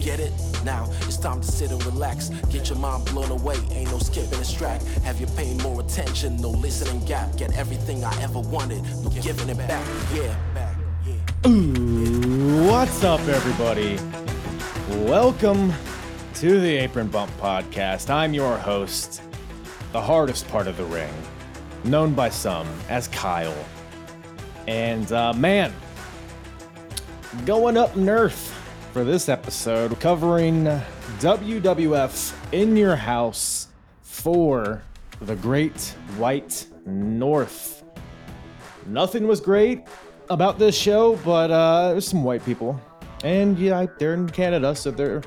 Get it? Now it's time to sit and relax. Get your mind blown away, ain't no skipping this track. Have you paying more attention? No listening gap. Get everything I ever wanted, no giving it back. Yeah. Back. Ooh, what's up, everybody? Welcome to the Apron Bump Podcast. I'm your host, the hardest part of the ring, known by some as Kyle. And uh, man, going up north for this episode, covering WWF in your house for the Great White North. Nothing was great about this show, but uh, there's some white people, and yeah, they're in Canada, so they're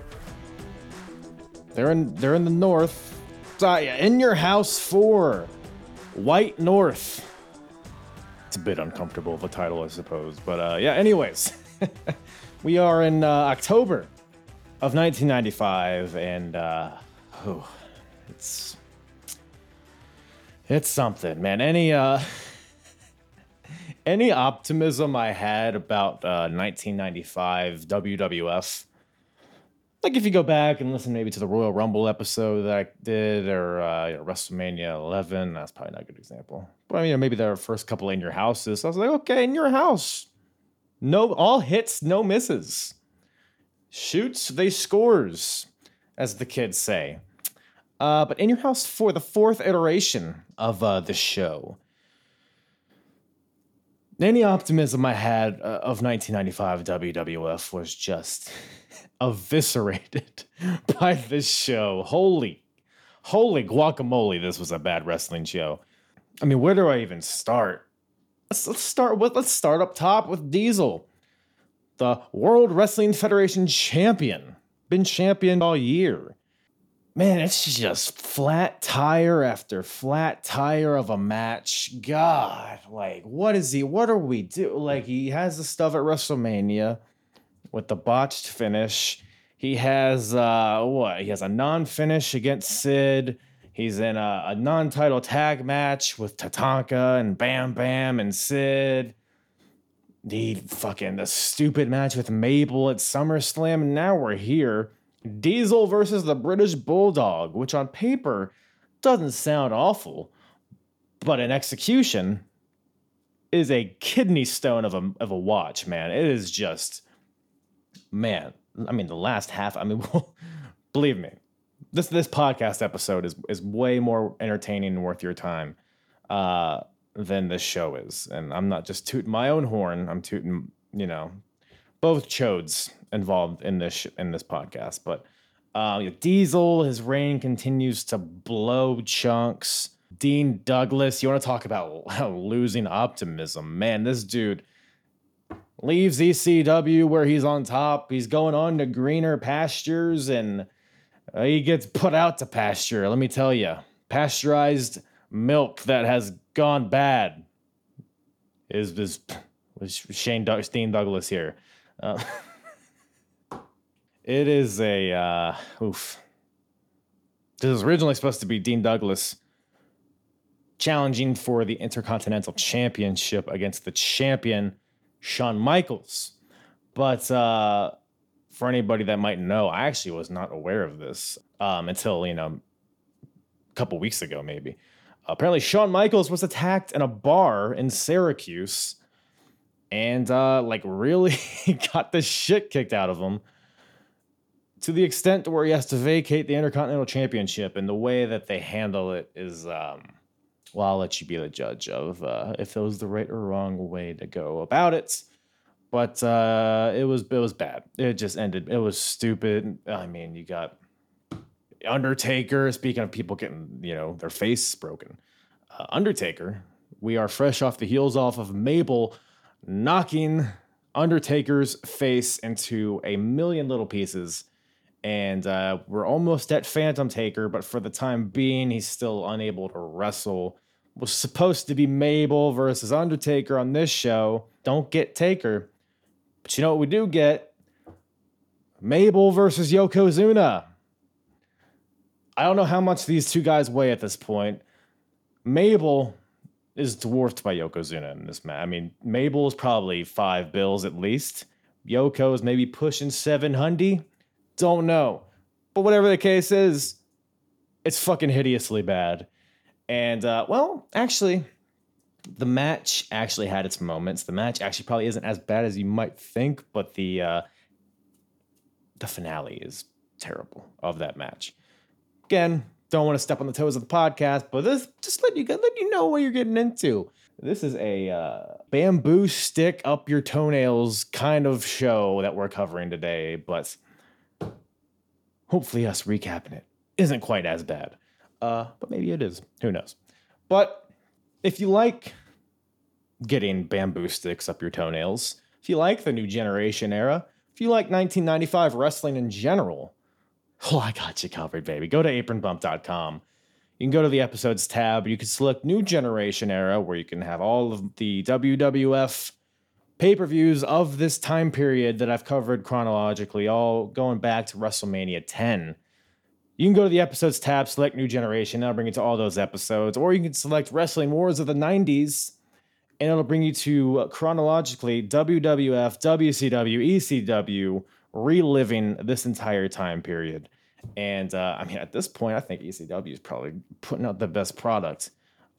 they're in they're in the north. So, yeah, in your house for White North. It's a bit uncomfortable of a title, I suppose, but uh, yeah. Anyways. we are in uh, October of 1995, and uh, oh, it's it's something, man. Any uh, any optimism I had about uh, 1995 WWF, like if you go back and listen maybe to the Royal Rumble episode that I did, or uh, you know, WrestleMania 11, that's probably not a good example. But I mean, maybe the first couple in your houses, I was like, okay, in your house no, all hits, no misses. Shoots, they scores, as the kids say. Uh, but in your house for the fourth iteration of uh, the show. Any optimism I had uh, of 1995 WWF was just eviscerated by this show. Holy, holy guacamole! This was a bad wrestling show. I mean, where do I even start? Let's, let's start with let's start up top with Diesel, the World Wrestling Federation champion, been champion all year. Man, it's just flat tire after flat tire of a match. God, like what is he? What are we do? Like he has the stuff at WrestleMania with the botched finish. He has uh what? He has a non-finish against Sid He's in a, a non-title tag match with Tatanka and Bam Bam and Sid. The fucking the stupid match with Mabel at SummerSlam. Now we're here. Diesel versus the British Bulldog, which on paper doesn't sound awful, but in execution is a kidney stone of a of a watch, man. It is just man. I mean, the last half. I mean, believe me, this this podcast episode is is way more entertaining and worth your time uh, than this show is. And I'm not just tooting my own horn. I'm tooting, you know, both chodes involved in this sh- in this podcast. But uh, Diesel, his reign continues to blow chunks. Dean Douglas, you want to talk about losing optimism? Man, this dude leaves ECW where he's on top. He's going on to greener pastures and uh, he gets put out to pasture. Let me tell you, pasteurized milk that has gone bad is this was Shane Doug, Douglas here. Uh, it is a uh, oof. This was originally supposed to be Dean Douglas challenging for the Intercontinental Championship against the champion Shawn Michaels, but uh, for anybody that might know, I actually was not aware of this um, until you know a couple weeks ago, maybe. Apparently, Shawn Michaels was attacked in a bar in Syracuse, and uh, like really got the shit kicked out of him to the extent where he has to vacate the Intercontinental Championship. And the way that they handle it is um, Well, I'll let you be the judge of uh, if it was the right or wrong way to go about it. But uh, it was it was bad. It just ended. It was stupid. I mean, you got Undertaker. Speaking of people getting you know their face broken, uh, Undertaker. We are fresh off the heels off of Mabel knocking Undertaker's face into a million little pieces. And uh, we're almost at Phantom Taker, but for the time being, he's still unable to wrestle. Was supposed to be Mabel versus Undertaker on this show. Don't get Taker. But you know what we do get? Mabel versus Yokozuna. I don't know how much these two guys weigh at this point. Mabel is dwarfed by Yokozuna in this match. I mean, Mabel is probably five bills at least. Yoko is maybe pushing 700. Don't know. But whatever the case is, it's fucking hideously bad. And, uh, well, actually, the match actually had its moments. The match actually probably isn't as bad as you might think, but the uh, the finale is terrible of that match. Again, don't want to step on the toes of the podcast, but this just let you let you know what you're getting into. This is a uh, bamboo stick up your toenails kind of show that we're covering today, but hopefully us recapping it isn't quite as bad. Uh, but maybe it is. Who knows? But if you like getting bamboo sticks up your toenails, if you like the new generation era, if you like 1995 wrestling in general, Oh, I got you covered, baby. Go to apronbump.com. You can go to the episodes tab. You can select New Generation Era, where you can have all of the WWF pay per views of this time period that I've covered chronologically, all going back to WrestleMania 10. You can go to the episodes tab, select New Generation, that'll bring you to all those episodes. Or you can select Wrestling Wars of the 90s, and it'll bring you to uh, chronologically WWF, WCW, ECW, reliving this entire time period. And uh, I mean, at this point, I think ECW is probably putting out the best product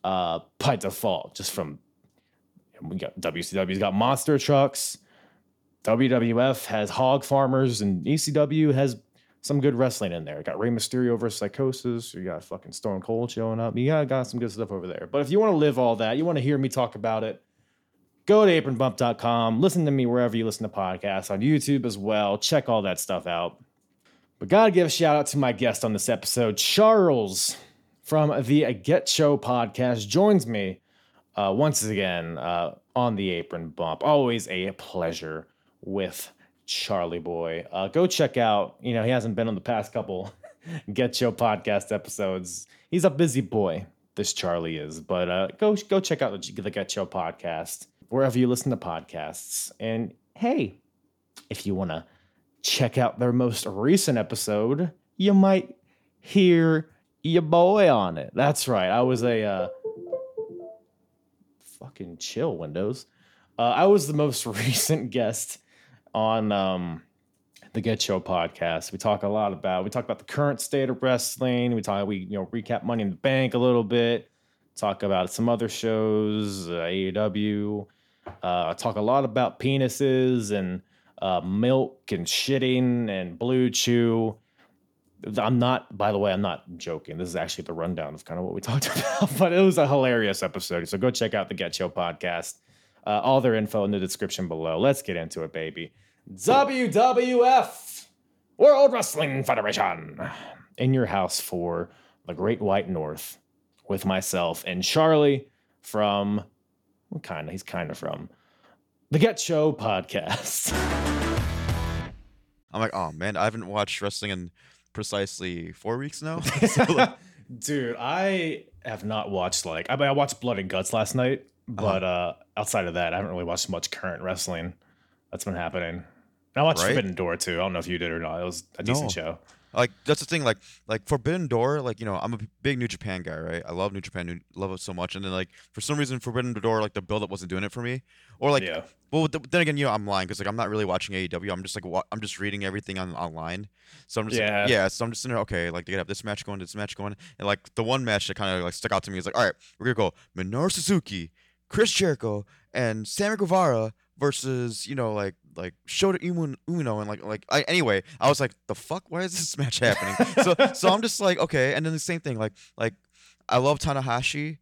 uh, by default, just from we got WCW's got monster trucks, WWF has hog farmers, and ECW has some good wrestling in there. got Rey Mysterio versus Psychosis. You got fucking Stone Cold showing up. You got, got some good stuff over there. But if you want to live all that, you want to hear me talk about it, go to apronbump.com. Listen to me wherever you listen to podcasts on YouTube as well. Check all that stuff out. But gotta give a shout out to my guest on this episode, Charles from the Get Cho podcast, joins me uh, once again uh, on the apron bump. Always a pleasure with Charlie Boy. Uh, go check out, you know, he hasn't been on the past couple Get Cho podcast episodes. He's a busy boy, this Charlie is, but uh, go go check out the, Get Cho podcast wherever you listen to podcasts. And hey, if you want to check out their most recent episode, you might hear your boy on it. That's right. I was a uh, fucking chill Windows. Uh, I was the most recent guest on um, the Get Cho podcast. We talk a lot about we talk about the current state of wrestling. We talk we you know recap Money in the Bank a little bit. Talk about some other shows, uh, AEW. Uh, talk a lot about penises and uh, milk and shitting and blue chew. I'm not, by the way, I'm not joking. This is actually the rundown of kind of what we talked about, but it was a hilarious episode. So go check out the Get Cho podcast. Uh, all their info in the description below. Let's get into it, baby. WWF, World Wrestling Federation, in your house for the Great White North with myself and Charlie from, well, kind of, he's kind of from the Get Cho podcast. I'm like, oh man, I haven't watched wrestling in precisely four weeks now. so, like, Dude, I have not watched like I mean I watched Blood and Guts last night, but uh outside of that, I haven't really watched much current wrestling that's been happening. And I watched Right? Forbidden Door too. I don't know if you did or not. It was a decent No. show. like that's the thing. Like like Forbidden Door. Like you know, I'm a big New Japan guy, right? I love New Japan, New, love it so much. And then like for some reason, Forbidden Door, like the build up wasn't doing it for me. Or like, yeah. well, then again, you know, I'm lying because like I'm not really watching AEW. I'm just like wa- I'm just reading everything on online. So I'm just like, Yeah. yeah. So I'm just in there. Okay, like they have this match going, this match going, and like the one match that kind of like stuck out to me is like, all right, we're gonna go Minoru Suzuki, Chris Jericho, and Sammy Guevara versus you know like like Shota Umino and like like I, anyway I was like the fuck why is this match happening so so I'm just like okay and then the same thing like like I love Tanahashi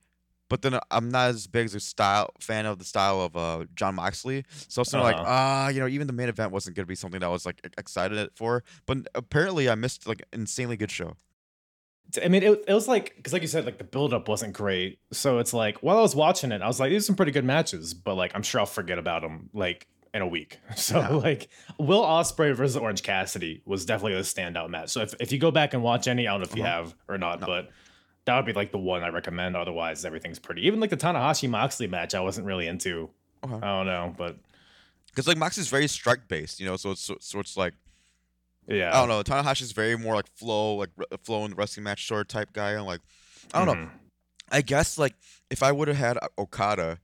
but then I'm not as big as a style fan of the style of uh Jon Moxley. So it's not like Uh-huh. ah, you know, even the main event wasn't gonna be something that I was like excited for. But apparently, I missed like insanely good show. I mean, it, it was like because, like you said, like the buildup wasn't great. So it's like while I was watching it, I was like, these are some pretty good matches, but like I'm sure I'll forget about them like in a week. So Yeah. like Will Ospreay versus Orange Cassidy was definitely a standout match. So if, if you go back and watch any, I don't know if you Uh-huh. have or not, No. but that would be like the one I recommend. Otherwise, everything's pretty. Even like the Tanahashi Moxley match, I wasn't really into. Okay. I don't know, but Because like Moxley's very strike based, you know, so it's so, so it's like yeah, I don't know. Tanahashi's very more like flow, like re- flow in the wrestling match sort of type guy. I'm like, I don't know. Mhm. I guess like if I would have had Okada,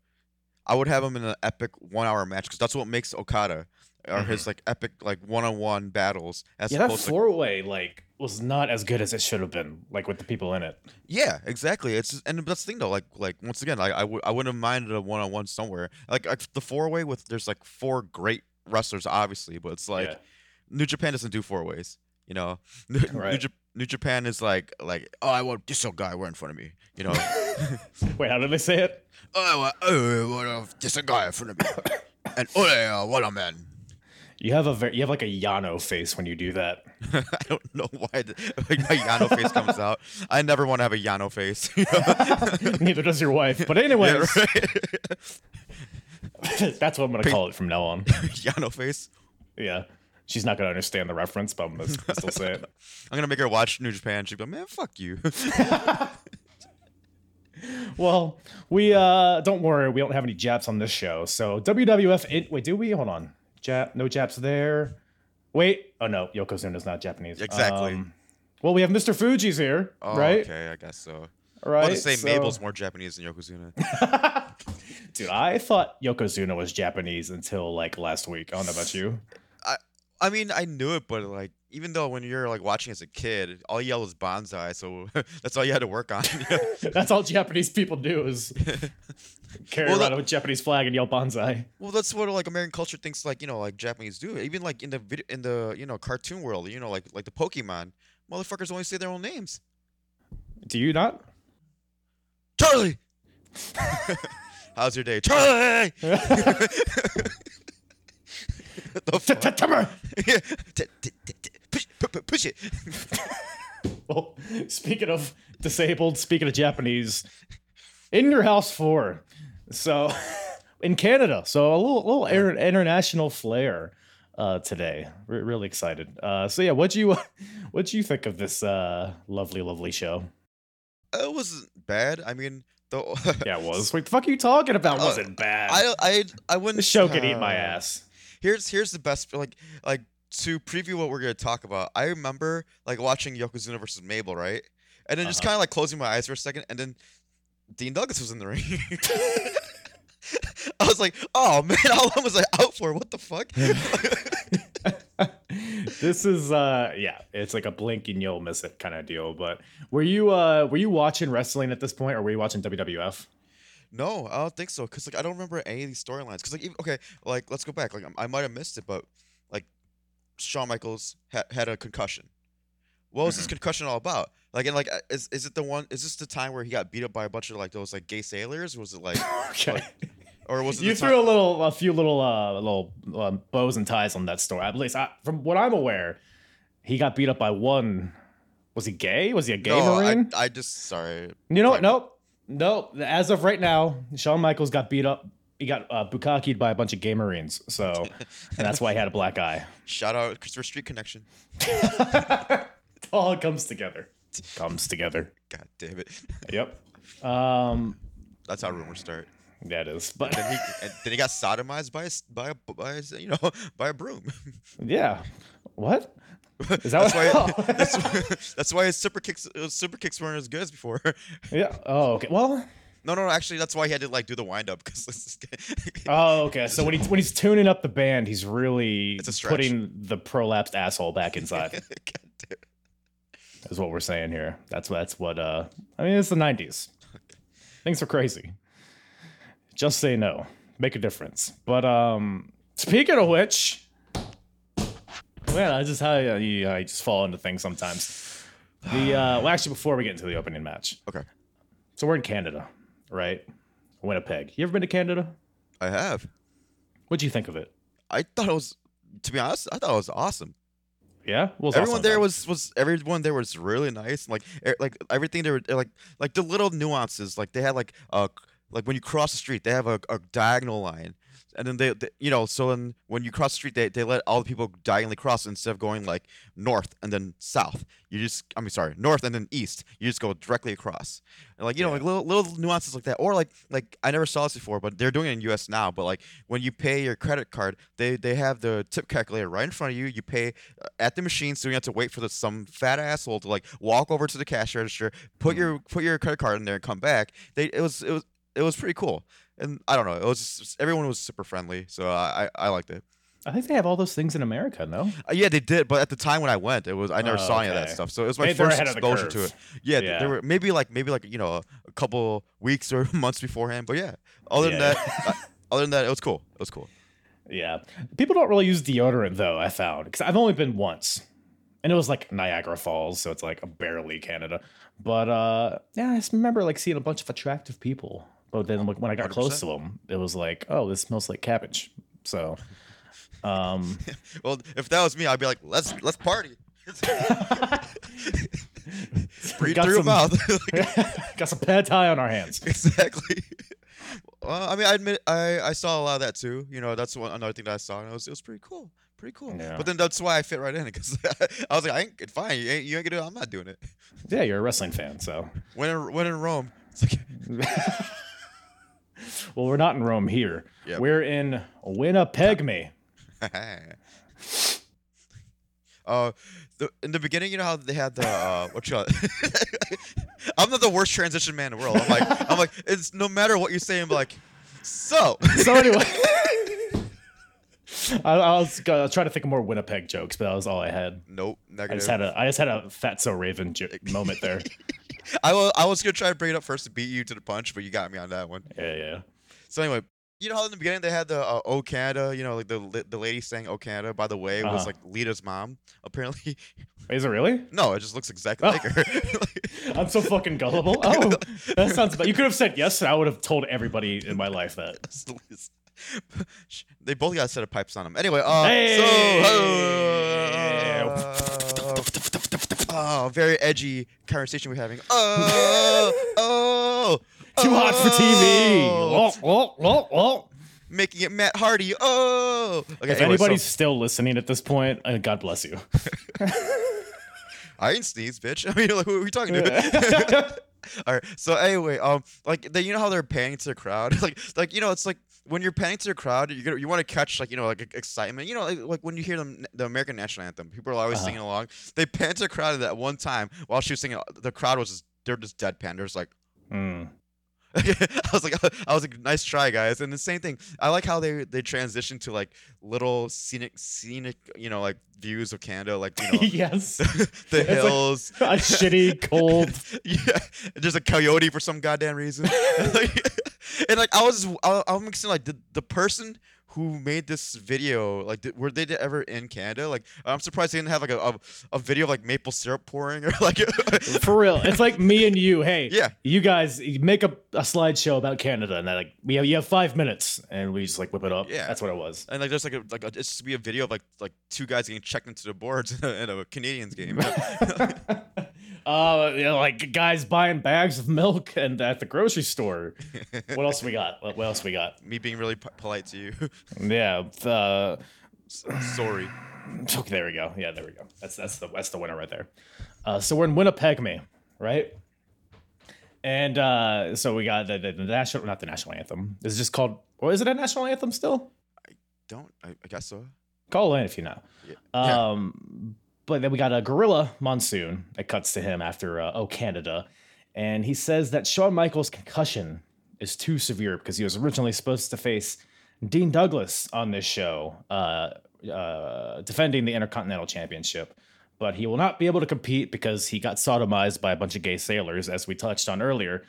I would have him in an epic one hour match because that's what makes Okada or his like epic like one on one battles as Mm-hmm. Yeah, that four way like was not as good as it should have been. Like with the people in it. yeah exactly it's just- and that's the thing though like like once again like I would I wouldn't have minded a one on one somewhere like, like the four way with there's like four great wrestlers obviously but it's like yeah. New Japan doesn't do four ways you know New, New, Right. Jap- New Japan is like like oh I want this guy right in front of me you know Wait, how did they say it? oh I want, oh, I want uh, this guy in front of me and oh uh, yeah what a man You have a very, you have like a Yano face when you do that. I don't know why the, like my Yano face comes out. I never want to have a Yano face. Neither does your wife. But anyways, Yeah, right. that's what I'm gonna call it from now on. Yano face. Yeah, she's not gonna understand the reference, but I'm gonna still say it. I'm gonna make her watch New Japan. She'd be like, man, fuck you. Well, we uh don't worry, we don't have any Japs on this show. So WWF, it, wait, do we? Hold on, Jap, no Japs there. Wait, oh no, Yokozuna's not Japanese. Exactly. Um, well, we have Mr. Fuji's here, oh, right? Okay, I guess so. Right. Well, to say so- Mabel's more Japanese than Yokozuna. Dude, I thought Yokozuna was Japanese until like last week. I don't know about you. I mean, I knew it, but like, even though when you're like watching as a kid, all you yell is bonsai, so that's all you had to work on. That's all Japanese people do is carry Well, around that- a Japanese flag and yell bonsai. Well, that's what like American culture thinks like you know like Japanese do. Even like in the video, in the you know cartoon world, you know like like the Pokemon, motherfuckers only say their own names. Do you not? Charlie. How's your day, Charlie? the t- Push, pu- pu- push it. Well, speaking of disabled, speaking of Japanese, in your house four. So, in Canada, so a little little air, international flair uh, today. Really excited. Uh, so yeah, what do you what do you think of this uh, lovely, lovely show? It wasn't bad. I mean, the Yeah, it was. What the fuck are you talking about? Uh, Wasn't bad. I I I wouldn't. this show could eat my uh, ass. Here's here's the best like like to preview what we're gonna talk about. I remember like watching Yokozuna versus Mabel, right? And then just Uh-huh. kind of like closing my eyes for a second, and then Dean Douglas was in the ring. I was like, oh man, how long was I out for? What the fuck? this is uh yeah, it's like a blink and you'll miss it kind of deal. But were you uh were you watching wrestling at this point or were you watching WWF? No, I don't think so. Cause like I don't remember any of these storylines. Cause like even, okay, like let's go back. Like I might have missed it, but like Shawn Michaels ha- had a concussion. What was Mm-hmm. this concussion all about? Like and like uh, is is it the one? Is this the time where he got beat up by a bunch of like those like gay sailors? Or was it like Okay. or was it you threw time- a little a few little uh little um, bows and ties on that story. At least I, from what I'm aware, he got beat up by one was he gay? Was he a gay no, marine? I, I just sorry. you know what? Nope. Nope. As of right now, Shawn Michaels got beat up. He got uh, bukakied by a bunch of gay marines. So and that's why he had a black eye. Shout out Christopher Street Connection. it all comes together. Comes together. God damn it. Yep. Um That's how rumors start. that is. But Then he then he got sodomized by a by a by a, you know by a broom. yeah. What? Is that that's why that's, why- that's why his super kicks uh, super kicks weren't as good as before. yeah. Oh, okay. Well, No, no, actually that's why he had to like do the wind up because Oh, okay. So when he's when he's tuning up the band, he's really It's a stretch. putting the prolapsed asshole back inside. Is what we're saying here. That's that's what. Uh, I mean, it's the '90s. Things are crazy. Just say no. Make a difference. But um, speaking of which, man, I just how I, I just fall into things sometimes. The uh, well, actually, before we get into the opening match, Okay. so we're in Canada. right? Winnipeg. You ever been to Canada? I have. What'd you think of it? I thought it was. To be honest, I thought it was awesome. Yeah, was everyone awesome there was was everyone there was really nice. Like e- like everything they were like like the little nuances. Like they had like uh like when you cross the street, they have a, a diagonal line, and then they, they you know so then when you cross the street, they, they let all the people diagonally cross instead of going like north and then south. You just I mean sorry north and then east. You just go directly across. And like you know Yeah. like little little nuances like that. Or like like I never saw this before, but they're doing it in U.S. now. But like when you pay your credit card, they they have the tip calculator right in front of you. You pay uh, at the machine, so you have to wait for the, some fat asshole to like walk over to the cash register, put Mhm. your put your credit card in there, and come back. They it was it was it was pretty cool. And I don't know, it was just, everyone was super friendly, so I I, liked it. I think they have all those things in America, no? Uh, yeah, they did, but at the time when I went, it was I never Oh, saw any of that stuff. So it was my they're first ahead of the exposure to it. Yeah, Yeah. there were maybe like maybe like you know a, a couple weeks or months beforehand, but yeah. Other than that, other than that, it was cool. It was cool. Yeah. People don't really use deodorant though, I found. Because I've only been once. And it was like Niagara Falls, so it's like barely Canada. But uh yeah, I just remember like seeing a bunch of attractive people. But then when I got close 100%. to them, it was like, oh, this smells like cabbage. So um Well, if that was me, I'd be like, let's let's party. Breathe through your some- mouth. Got some pad thai on our hands. exactly. Well, I mean, I admit I, I saw a lot of that too. You know, that's one another thing that I saw, and it was it was pretty cool, pretty cool. Yeah. But then that's why I fit right in because I was like, I ain't fine. You ain't, you ain't gonna do it. I'm not doing it. Yeah, you're a wrestling fan, so When in, when in Rome, it's like well, we're not in Rome here. Yep. We're in Winnipeg, me. uh, the, in the beginning, you know how they had the uh, what you call it? I'm not the worst transition man in the world. I'm like, I'm like, it's no matter what you say, I'm like, so. So anyway, I, I was uh, trying to think of more Winnipeg jokes, but that was all I had. nope, negative. I just had a I just had a Fatso Raven jo- moment there. I was I was gonna try to bring it up first to beat you to the punch, but you got me on that one. Yeah, yeah. So anyway, you know how in the beginning they had the uh, "Oh Canada," you know, like the the lady saying "Oh Canada." By the way, was Uh-huh. like Lita's mom. Apparently, Is it really? no, it just looks exactly Oh. like her. I'm so fucking gullible. Oh, that sounds bad. You could have said yes, and I would have told everybody in my life that. they both got a set of pipes on them. Anyway, uh, Hey! so uh, oh, very edgy conversation we're having. Oh, oh, Too hot for TV. oh, Oh, oh, oh, oh. Making it Matt Hardy. Oh, okay. If anyway, so- anybody's still listening at this point, uh, God bless you. I ain't sneeze, bitch. I mean, like, who are we talking to? All right. So anyway, um, like they, you know how they're panning to the crowd, like, like you know, it's like when you're panning to the crowd, you gonna, you want to catch like you know like excitement. You know, like, like when you hear them, the American national anthem, people are always Uh-huh. singing along. They pan to the crowd at that one time while she was singing. The crowd was just they're just deadpan. They're just like. Mm. I was like, I was like, nice try, guys. And the same thing. I like how they they transition to like little scenic, scenic, you know, like views of Canada, like you know, yes. the like- hills. A shitty, cold. yeah, there's a coyote for some goddamn reason. and, like, and, like, I was, I, I'm mixing like the the person who made this video, like, did, were they ever in Canada? Like, I'm surprised they didn't have like a, a, a video of like maple syrup pouring or like. For real. It's like me and you. Hey, Yeah. you guys make a, a slideshow about Canada, and I like we have you have five minutes, and we just like whip it up. Yeah. that's what it was. And like there's like a like a, it's just be a video of like like two guys getting checked into the boards in a, in a Canadians game. Uh, you know, like guys buying bags of milk and at the grocery store. what else we got? What, else we got? Me being really p- polite to you. Yeah, S- Sorry. okay, there we go. Yeah, there we go. That's that's the that's the winner right there. Uh, so we're in Winnipeg, me, right? And uh, so we got the, the, the national, not the national anthem. Is it just called? Or is it a national anthem still? I don't I, I guess so. Call in if you know. Yeah. Um, but then we got a gorilla monsoon that cuts to him after uh, Oh Canada, and he says that Shawn Michaels' concussion is too severe because he was originally supposed to face Dean Douglas on this show, uh, uh, defending the Intercontinental Championship. But he will not be able to compete because he got sodomized by a bunch of gay sailors, as we touched on earlier,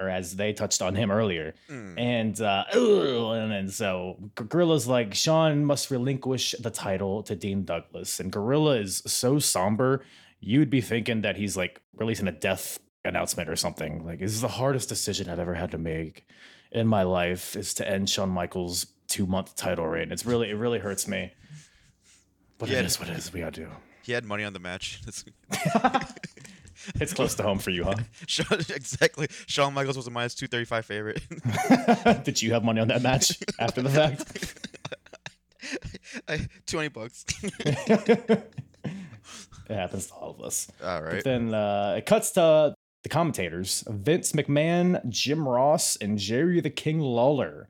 or as they touched on him earlier. Mm. And uh, and then so Gorilla's like Shawn must relinquish the title to Dean Douglas, and Gorilla is so somber. You'd be thinking that he's like releasing a death announcement or something. Like this is the hardest decision I've ever had to make in my life is to end Shawn Michaels' two month title reign. It's really it really hurts me. But Yeah. it is what it is. We gotta do. He had money on the match. It's close to home for you, huh? Shawn, exactly. Shawn Michaels was a minus two thirty five favorite. Did you have money on that match after the fact? I- Twenty bucks. It happens to all of us. All right. But then uh, it cuts to the commentators Vince McMahon, Jim Ross, and Jerry the King Lawler.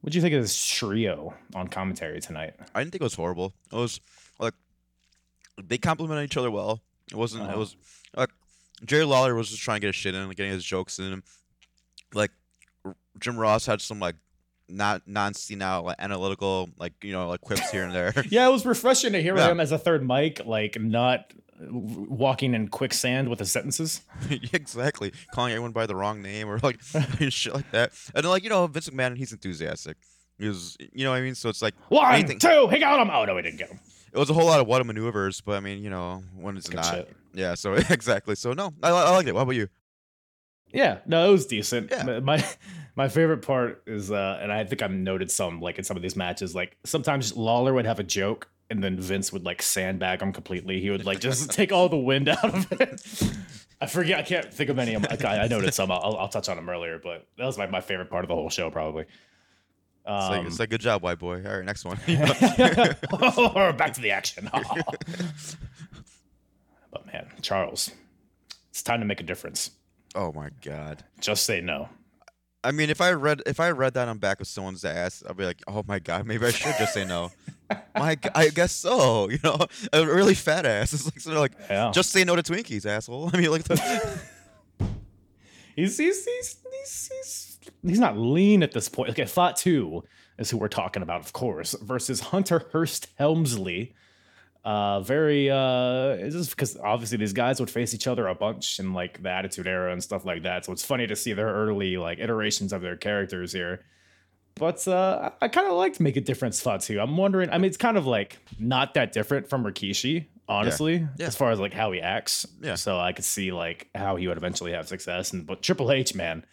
What do you think of this trio on commentary tonight? I didn't think it was horrible. It was like they complimented each other well. It wasn't. Uh-huh. It was Jerry Lawler was just trying to get his shit in, like getting his jokes in. Like Jim Ross had some like not non senile like analytical like you know like quips here and there. Yeah, it was refreshing to hear Yeah. him as a third mic, like not walking in quicksand with his sentences. Exactly, calling everyone by the wrong name or like shit like that. And then like you know Vince McMahon, he's enthusiastic. He was, you know what I mean. So it's like One, anything- two, he got him. Oh no, he didn't get him. it was a whole lot of what maneuvers, but I mean you know when it's Good not. shit. Yeah. So exactly. So no, I, I liked it. What about you? Yeah, no, it was decent. Yeah. My- My favorite part is, uh, and I think I've noted some like in some of these matches, like sometimes Lawler would have a joke, and then Vince would like sandbag him completely. He would like just take all the wind out of it. I forget. I can't think of any. of 'em. I, I noted some. I'll, I'll touch on them earlier, but that was my, my favorite part of the whole show, probably. It's like, Um, it's like good job, white boy. All right, next one. Back to the action. Man, Charles, it's time to make a difference. oh my god. Just say no. I mean, if I read if I read that on back of someone's ass, I'd be like, oh my god, maybe I should just say no. my, I guess so. You know, a really fat ass. It's like sort of like Yeah. just say no to Twinkies, asshole. I mean, like the, He's he's he's he's he's, he's not lean at this point. Okay, Fatu is who we're talking about, of course, versus Hunter Hearst Helmsley. Uh, very uh, just because obviously these guys would face each other a bunch in like the Attitude Era and stuff like that. So it's funny to see their early like iterations of their characters here. But uh, I kind of liked Make a Difference Fatu. I'm wondering. I mean, it's kind of like not that different from Rikishi, honestly, Yeah. as far as like how he acts. Yeah. So I could see like how he would eventually have success. And but Triple H, man,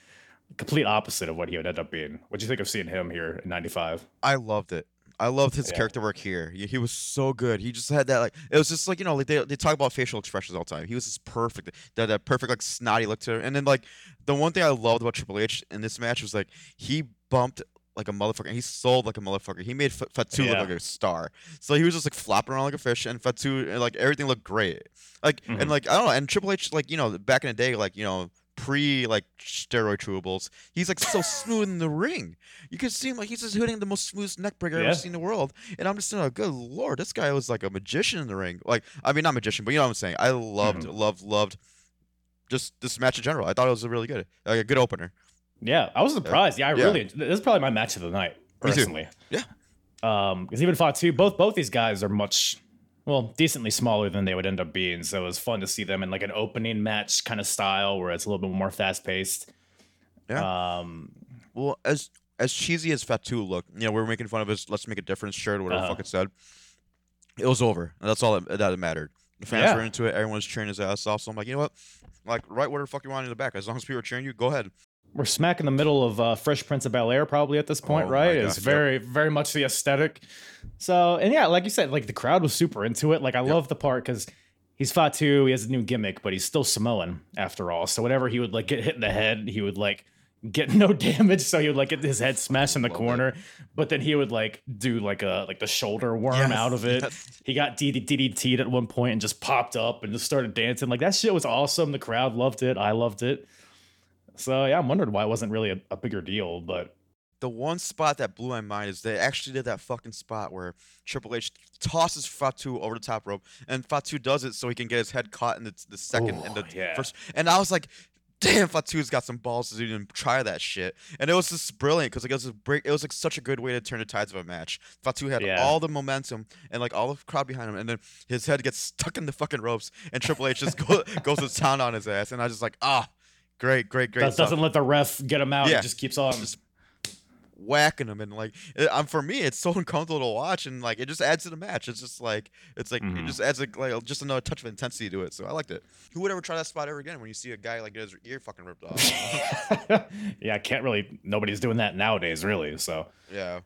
complete opposite of what he would end up being. What do you think of seeing him here in '95? I loved it. I loved his Yeah. character work here. He, he was so good. He just had that like it was just like you know like they, they talk about facial expressions all the time. He was just perfect. That that perfect like snotty look to him. And then like the one thing I loved about Triple H in this match was like he bumped like a motherfucker. He sold like a motherfucker. He made F- Fatu Yeah. look like a star. So he was just like flopping around like a fish, and Fatu like everything looked great. Like Mhm. and like I don't know. And Triple H like you know back in the day like you know pre like steroid chewables, he's like so smooth in the ring. You can see him like he's just hitting the most smooth neck breaker I've Yeah. ever seen in the world. And I'm just saying, good lord, this guy was like a magician in the ring. Like I mean, not magician, but you know what I'm saying. I loved, Mm-hmm. loved, loved just this match in general. I thought it was a really good, like a good opener. Yeah, I was surprised. Yeah, I Yeah. really. This is probably my match of the night, personally. Yeah. Um, because even Fatu, both both these guys are much, well, decently smaller than they would end up being. So it was fun to see them in like an opening match kind of style where it's a little bit more fast paced. Yeah. Um, Well, as as cheesy as Fatu looked, you know, we were making fun of his "Let's Make a Difference" shirt or whatever the Uh-huh. fuck it said. It was over. That's all that, that mattered. The fans Yeah. were into it. Everyone was cheering his ass off. So I'm like, you know what? Like, right where the fuck you want in the back. As long as people are cheering you, go ahead. We're smack in the middle of uh, Fresh Prince of Bel Air, probably at this point, Oh right? It's yep. very, very much the aesthetic. So, and yeah, like you said, like the crowd was super into it. Like I love the part because he's Fatu, he has a new gimmick, but he's still Samoan after all. So whenever he would like get hit in the head, he would like get no damage, so he would like get his head smashed in the Love it. corner. But then he would like do like a like the shoulder worm Yes, out of it. yes. He got DD DDT'd at one point and just popped up and just started dancing. Like that shit was awesome. The crowd loved it. I loved it. So yeah, I'm wondering why it wasn't really a, a bigger deal, but The one spot that blew my mind is they actually did that fucking spot where Triple H tosses Fatu over the top rope, and Fatu does it so he can get his head caught in the, the second and the yeah. first. And I was like, damn, Fatu's got some balls to even try that shit. And it was just brilliant because like, it was break. It was like such a good way to turn the tides of a match. Fatu had Yeah. all the momentum and like all the crowd behind him, and then his head gets stuck in the fucking ropes, and Triple H just go, goes to town on his ass, and I was just like, ah, great, great, great. that stuff. doesn't let the ref get him out. Yeah. It just keeps on. Just- whacking him, and like it, um, for me it's so uncomfortable to watch and like it just adds to the match. It's just like it's like Mhm. it just adds like, like just another touch of intensity to it. So I liked it. Who would ever try that spot ever again when you see a guy like get his ear fucking ripped off? yeah, I can't really. Nobody's doing that nowadays, really. So yeah.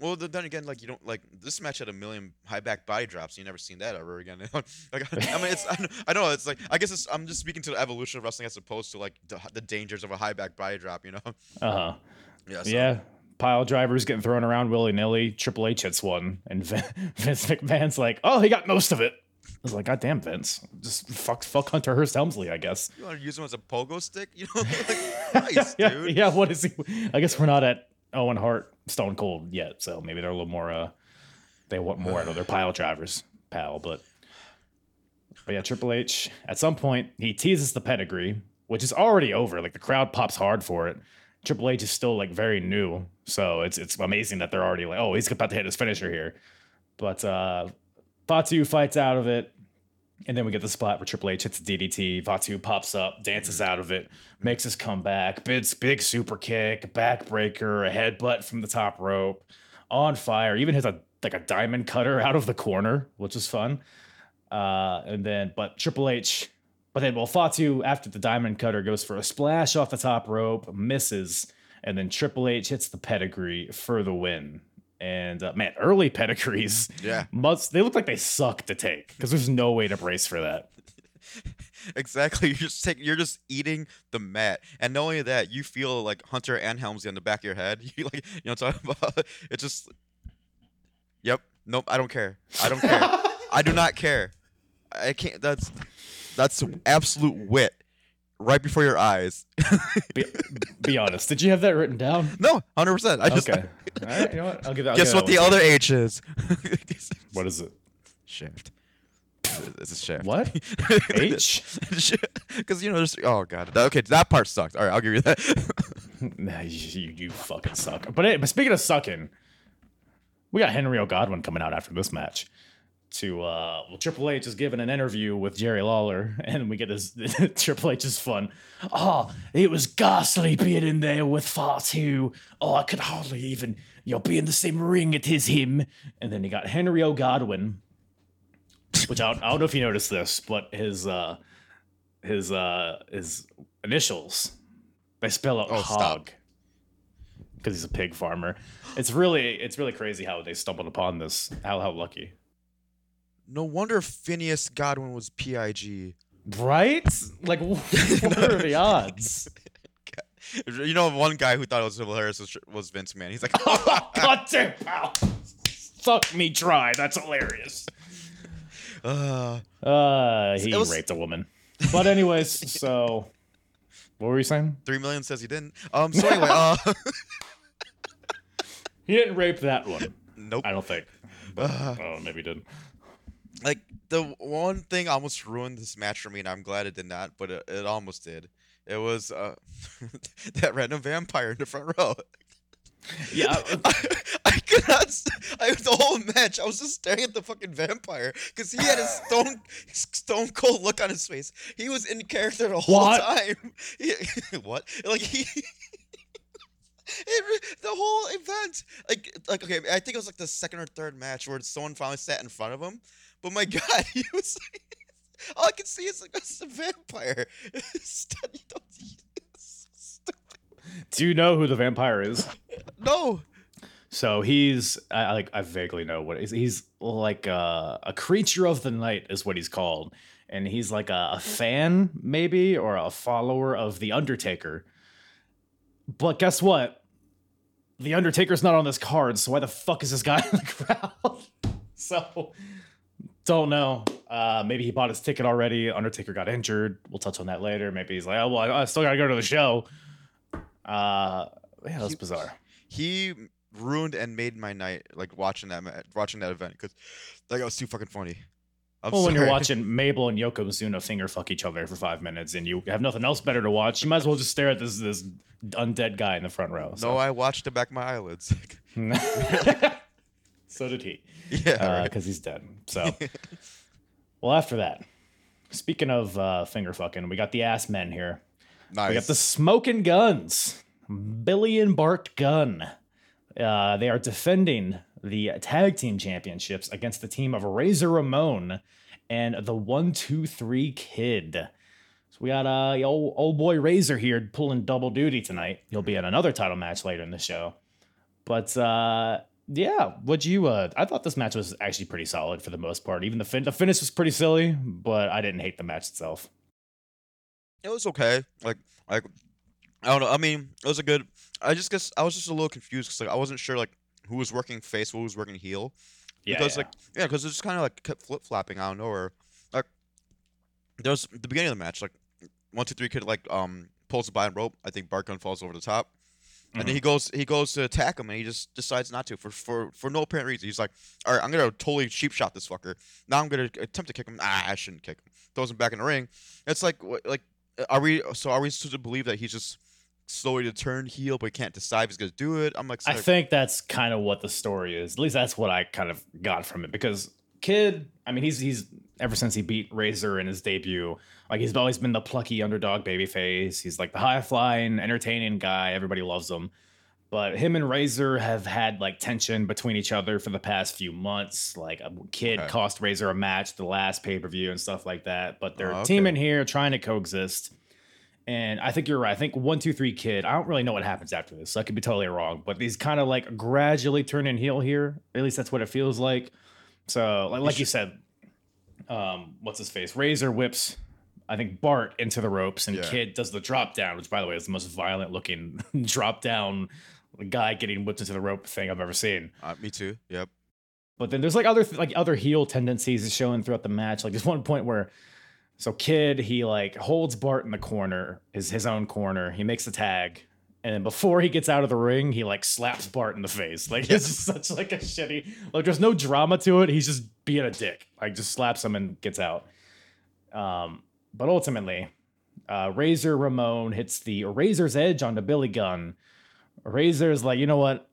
Well, then again, like you don't like this match had a million high back body drops. You never seen that ever again. like I mean, it's I know, I know it's like I guess it's, I'm just speaking to the evolution of wrestling as opposed to like the, the dangers of a high back body drop. You know? uh huh. Yeah. So, Yeah. Pile drivers getting thrown around willy nilly. Triple H hits one, and Vin- Vince McMahon's like, "Oh, he got most of it." I was like, "God damn, Vince! Just fuck, fuck Hunter Hearst Helmsley, I guess." You want to use him as a pogo stick? You know? like, nice, yeah, dude. yeah. What is he? I guess we're not at Owen Hart, Stone Cold yet, so maybe they're a little more. uh They want more out of their pile drivers, pal. But but yeah, Triple H. At some point, he teases the pedigree, which is already over. Like the crowd pops hard for it. Triple H is still like very new, so it's it's amazing that they're already like, oh, he's about to hit his finisher here. But uh Fatu fights out of it. And then we get the spot where Triple H hits DDT. Fatu pops up, dances out of it, makes his comeback. Big, big super kick, backbreaker, a headbutt from the top rope, on fire. Even hits a like a diamond cutter out of the corner, which is fun. Uh, and then, but Triple H, but then well, Fatu after the diamond cutter goes for a splash off the top rope, misses, and then Triple H hits the pedigree for the win. And uh, man, early pedigrees Yeah. must they look like they suck to take because there's no way to brace for that. Exactly. You're just taking, you're just eating the mat, and not only that, you feel like Hunter and Helmsley on the back of your head. You like, you know, what I'm talking about. It's just, yep. Nope. I don't care. I don't care. I do not care. I can't. That's that's absolute wit right before your eyes. Be, be honest. Did you have that written down? no, hundred percent. I just Okay. All right. You know what? I'll give that. I'll guess give what the other H is. What is it? Shaft. This is shaft. What? H? Because you know, there's oh god. Okay, that part sucked. All right, I'll give you that. Nah, you, you, you fucking suck. But, hey, but speaking of sucking, we got Henry O. Godwin coming out after this match. To uh, well, Triple H is giving an interview with Jerry Lawler, and we get his Triple H is fun. Oh, it was ghastly being in there with Fatu. Oh, I could hardly even you know be in the same ring it is him. And then you got Henry O. Godwin, which I don't, I don't know if you noticed this, but his uh his uh his initials they spell out Oh, hog because he's a pig farmer. It's really it's really crazy how they stumbled upon this. How how lucky, no wonder Phineas Godwin was PIG. right? Like what are the odds? You know, one guy who thought it was hilarious was, was Vince Man. He's like, God damn, pal. Suck me dry. That's hilarious. uh, Uh, he was- raped a woman. But anyways, so what were you saying? three million says he didn't. Um. So anyway, uh, He didn't rape that one. nope. I don't think. But, Uh. oh, maybe he did. Like the one thing almost ruined this match for me, and I'm glad it did not, but it, it almost did. It was uh that random vampire in the front row. Yeah, I, I could not. I the whole match. I was just staring at the fucking vampire because he had a stone, stone cold look on his face. He was in character the whole What? time. He, what? Like he. It, the whole event, like, like okay, I think it was like the second or third match where someone finally sat in front of him. But my God, he was. all I can see is like a vampire. Don't- it's so stupid. Do you know who the vampire is? no. So he's I like I vaguely know what he's he's like a, a creature of the night is what he's called, and he's like a, a fan maybe or a follower of the Undertaker. But guess what? The Undertaker's not on this card, so why the fuck is this guy in the crowd? so don't know. Uh, maybe he bought his ticket already. Undertaker got injured. We'll touch on that later. Maybe he's like, oh well, I, I still gotta go to the show. Uh, yeah, that's He- bizarre. he ruined and made my night like watching that watching that event because that was too fucking funny. I'm well, when you're watching Mabel and Yokozuna finger fuck each other for five minutes and you have nothing else better to watch, you might as well just stare at this this undead guy in the front row. No, I watched the back of my eyelids. So did he, yeah, because right. he's dead. So, well, after that, speaking of uh, finger fucking, we got the ass men here. nice. We got the smoking guns, Billy and Bart Gunn. Uh, they are defending the tag team championships against the team of Razor Ramon and the One Two Three Kid. So we got uh old, old boy Razor here pulling double duty tonight. He'll be in another title match later in the show. But uh yeah, what you uh I thought this match was actually pretty solid for the most part. Even the fin- the finish was pretty silly, but I didn't hate the match itself. It was okay. Like like I don't know. I mean, it was a good. I just guess I was just a little confused because like I wasn't sure like who was working face, who was working heel. Yeah, because yeah. like yeah, because it just kind of like kept flip flopping out of nowhere. Like there was the beginning of the match, like one two three kid like um pulls the bottom rope. I think Bart Gunn falls over the top, and Mm-hmm. then he goes he goes to attack him, and he just decides not to for for for no apparent reason. He's like, all right, I'm gonna totally cheap shot this fucker. Now I'm gonna attempt to kick him. Ah, I shouldn't kick him. Throws him back in the ring. It's like like are we so are we supposed to believe that he's just slowly to turn heel, but he can't decide if he's gonna do it? I'm like, I think that's kind of what the story is. At least that's what I kind of got from it because Kid, I mean, he's he's ever since he beat Razor in his debut, like he's always been the plucky underdog babyface. He's like the high flying, entertaining guy. Everybody loves him. But him and Razor have had like tension between each other for the past few months. Like a kid Okay. cost Razor a match the last pay per view and stuff like that. But they're Oh, okay. teaming here, trying to coexist. And I think you're right. I think one, two, three kid. I don't really know what happens after this. So I could be totally wrong. But he's kind of like gradually turning heel here. At least that's what it feels like. So like, like you said, um, what's his face? Razor whips, I think Bart into the ropes, and Yeah. Kid does the drop down, which by the way is the most violent looking drop down guy getting whipped into the rope thing I've ever seen. uh, me too. Yep. But then there's like other like other heel tendencies is showing throughout the match. Like there's one point where so Kid he like holds Bart in the corner, is his own corner. He makes the tag, and then before he gets out of the ring, he like slaps Bart in the face. Like it's just such like a shitty. Like there's no drama to it. He's just being a dick. Like just slaps him and gets out. Um, but ultimately, uh, Razor Ramon hits the Razor's Edge onto Billy Gunn. Razor's like, you know what?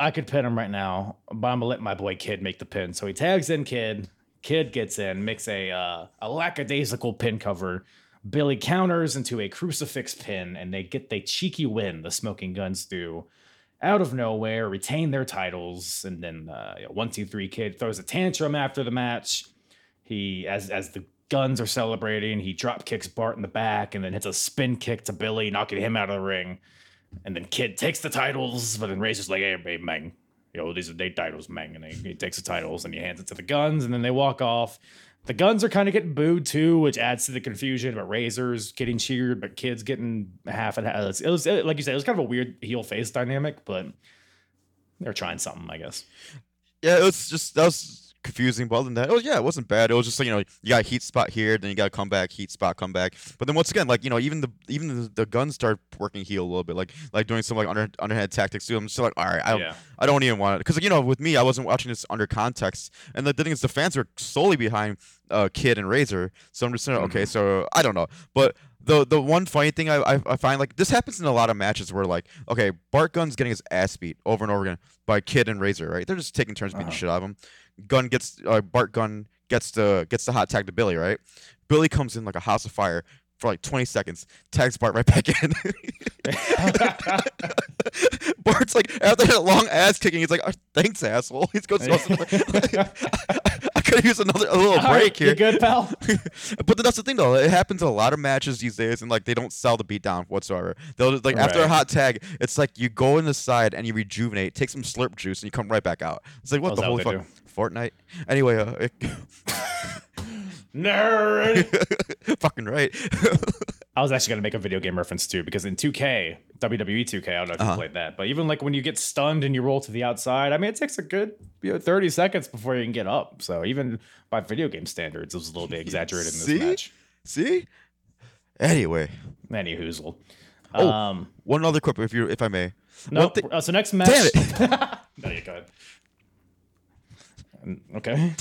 I could pin him right now, but I'm gonna let my boy Kid make the pin. So he tags in Kid. Kid gets in, makes a uh, a lackadaisical pin cover. Billy counters into a crucifix pin, and they get the cheeky win. The Smoking Guns do out of nowhere, retain their titles, and then uh, you know, one two three Kid throws a tantrum after the match. He as as the Guns are celebrating, he drop kicks Bart in the back, and then hits a spin kick to Billy, knocking him out of the ring. And then Kid takes the titles, but then Razor's like, hey, hey Meng, you know, these are their titles, Meng. And he, he takes the titles and he hands it to the guns, and then they walk off. The guns are kind of getting booed too, which adds to the confusion. But Razor's getting cheered, but Kid's getting half and half. It was, it was like you said, it was kind of a weird heel face dynamic, but they're trying something, I guess. Yeah, it was just that was confusing. But other than that, was yeah, it wasn't bad. It was just like you know, you got a heat spot here, then you got to come back, heat spot, come back. But then once again, like you know, even the even the, the guns start working heel a little bit, like like doing some like under underhand tactics too. I'm just like, all right, I don't, Yeah. I don't even want it because you know, with me, I wasn't watching this under context, and the thing is, the fans were solely behind uh Kid and Razor. So I'm just saying, okay, so I don't know, but. The, the one funny thing I, I, I find like this happens in a lot of matches where like okay Bart Gunn's getting his ass beat over and over again by Kid and Razor right they're just taking turns beating Uh-huh. shit out of him Gunn gets uh, Bart Gunn gets the gets the hot tag to Billy, right? Billy comes in like a house of fire for like 20 seconds, tags Bart right back in. Bart's like after that long ass kicking, he's like, "Oh, "Thanks, asshole." He's goes, I could use another a little All right, break here. you good, pal? but that's the thing though. It happens in a lot of matches these days, and like they don't sell the beat down whatsoever. They'll just, like after a hot tag, it's like you go in the side and you rejuvenate, take some slurp juice, and you come right back out. It's like what the what fuck Fortnite. Anyway, uh, it, Nerd. fucking right. I was actually gonna make a video game reference too, because in 2K, WWE 2K, I don't know if Uh-huh. you played that, but even like when you get stunned and you roll to the outside, I mean, it takes a good you know, 30 seconds before you can get up. So even by video game standards, it was a little bit exaggerated in this See? match. See. Anyway, Any hoozle. Oh. Um, one other clip, if you, if I may. no, One thi- uh, so next match. Damn it. no, you go ahead. Okay.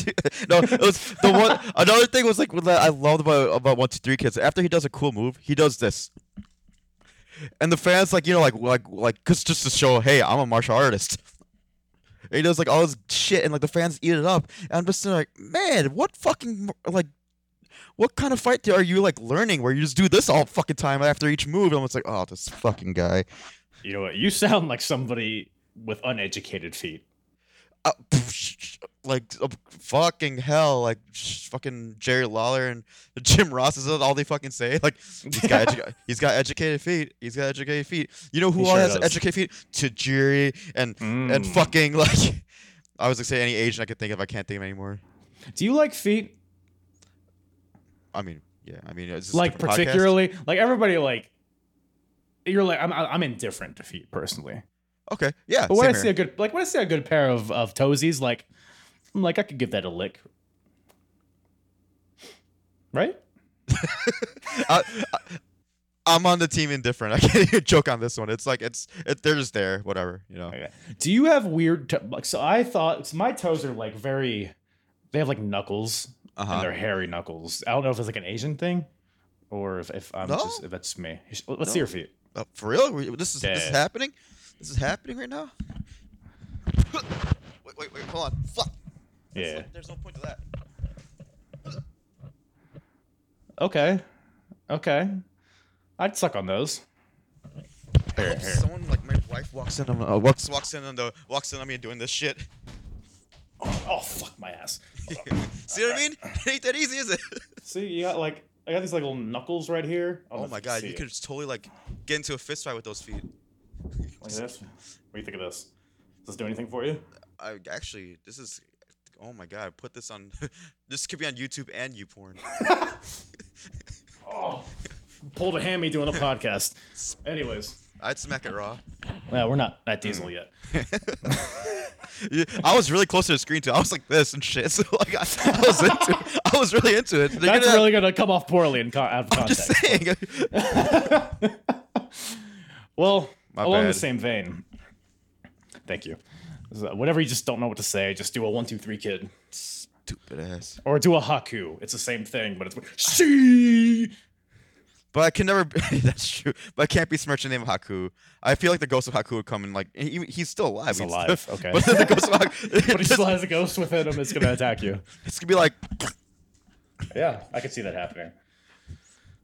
no, it was the one. Another thing was like what I loved about about one two three kids. After he does a cool move, he does this, and the fans like you know like like like cause just to show, hey, I'm a martial artist. And he does like all this shit, and like the fans eat it up. And I'm just like, man, what fucking like. What kind of fight are you like learning where you just do this all fucking time after each move? And I'm just like, oh, this fucking guy. You know what? You sound like somebody with uneducated feet. Uh, like uh, fucking hell, like fucking Jerry Lawler and Jim Ross is all they fucking say? Like he's got edu- he's got educated feet. He's got educated feet. You know who He all sure has does. educated feet? Tajiri and and Mm. fucking like I was gonna say any Asian I could think of. I can't think of anymore. Do you like feet? I mean, yeah. I mean, Like different podcast. particularly, like everybody like. You're like I'm. I'm indifferent to feet personally. Okay, yeah. But when I see a good, like when I see a good pair of of toesies, like, I'm like I could give that a lick. Right? I, I'm on the team indifferent. I can't even joke on this one. It's like it's it, they're just there, whatever, you know. Okay. Do you have weird? To- like, so I thought so my toes are like very. They have like knuckles, and Uh-huh. they're hairy knuckles. I don't know if it's like an Asian thing, or if, if I'm No. just if that's me. Let's see your feet. Uh, for real? This is this is happening. This is happening right now. Wait, wait, wait. Hold on. Fuck. There's Yeah. no- There's no point to that. Okay. Okay. I'd suck on those. I Here, hope here. someone like my wife walks in. On, uh, walks walks in on the walks in on me doing this shit. Oh fuck my ass. See what I mean? It ain't that easy, is it? See, you got like I got these like little knuckles right here. I don't know Oh if my can god, see you it. could just totally like get into a fist fight with those feet. Like this. What do you think of this? Does this do anything for you? I actually, this is. Oh my god, put this on. this could be on YouTube and YouPorn. Oh, pulled a hammy doing a podcast. Anyways, I'd smack it raw. well, we're not at Diesel yet. Yeah, I was really close to the screen too. I was like this and shit. So like I, I was into, I was really into it. They're That's gonna- really gonna come off poorly in con- out of context. I'm just saying. Well, My along the same vein. Thank you. So uh, Whatever you just don't know what to say, just do a one, two, three, kid, Stupid ass. or do a haku. It's the same thing, but it's see. But I can never. that's true. But I can't be smirching the name of Haku. I feel like the ghost of Haku would come and like he, he's still alive. He's He'd alive, still- okay. But the ghost of Haku. But he still has a ghost within him. It's gonna attack you. It's gonna be like. Yeah, I could see that happening.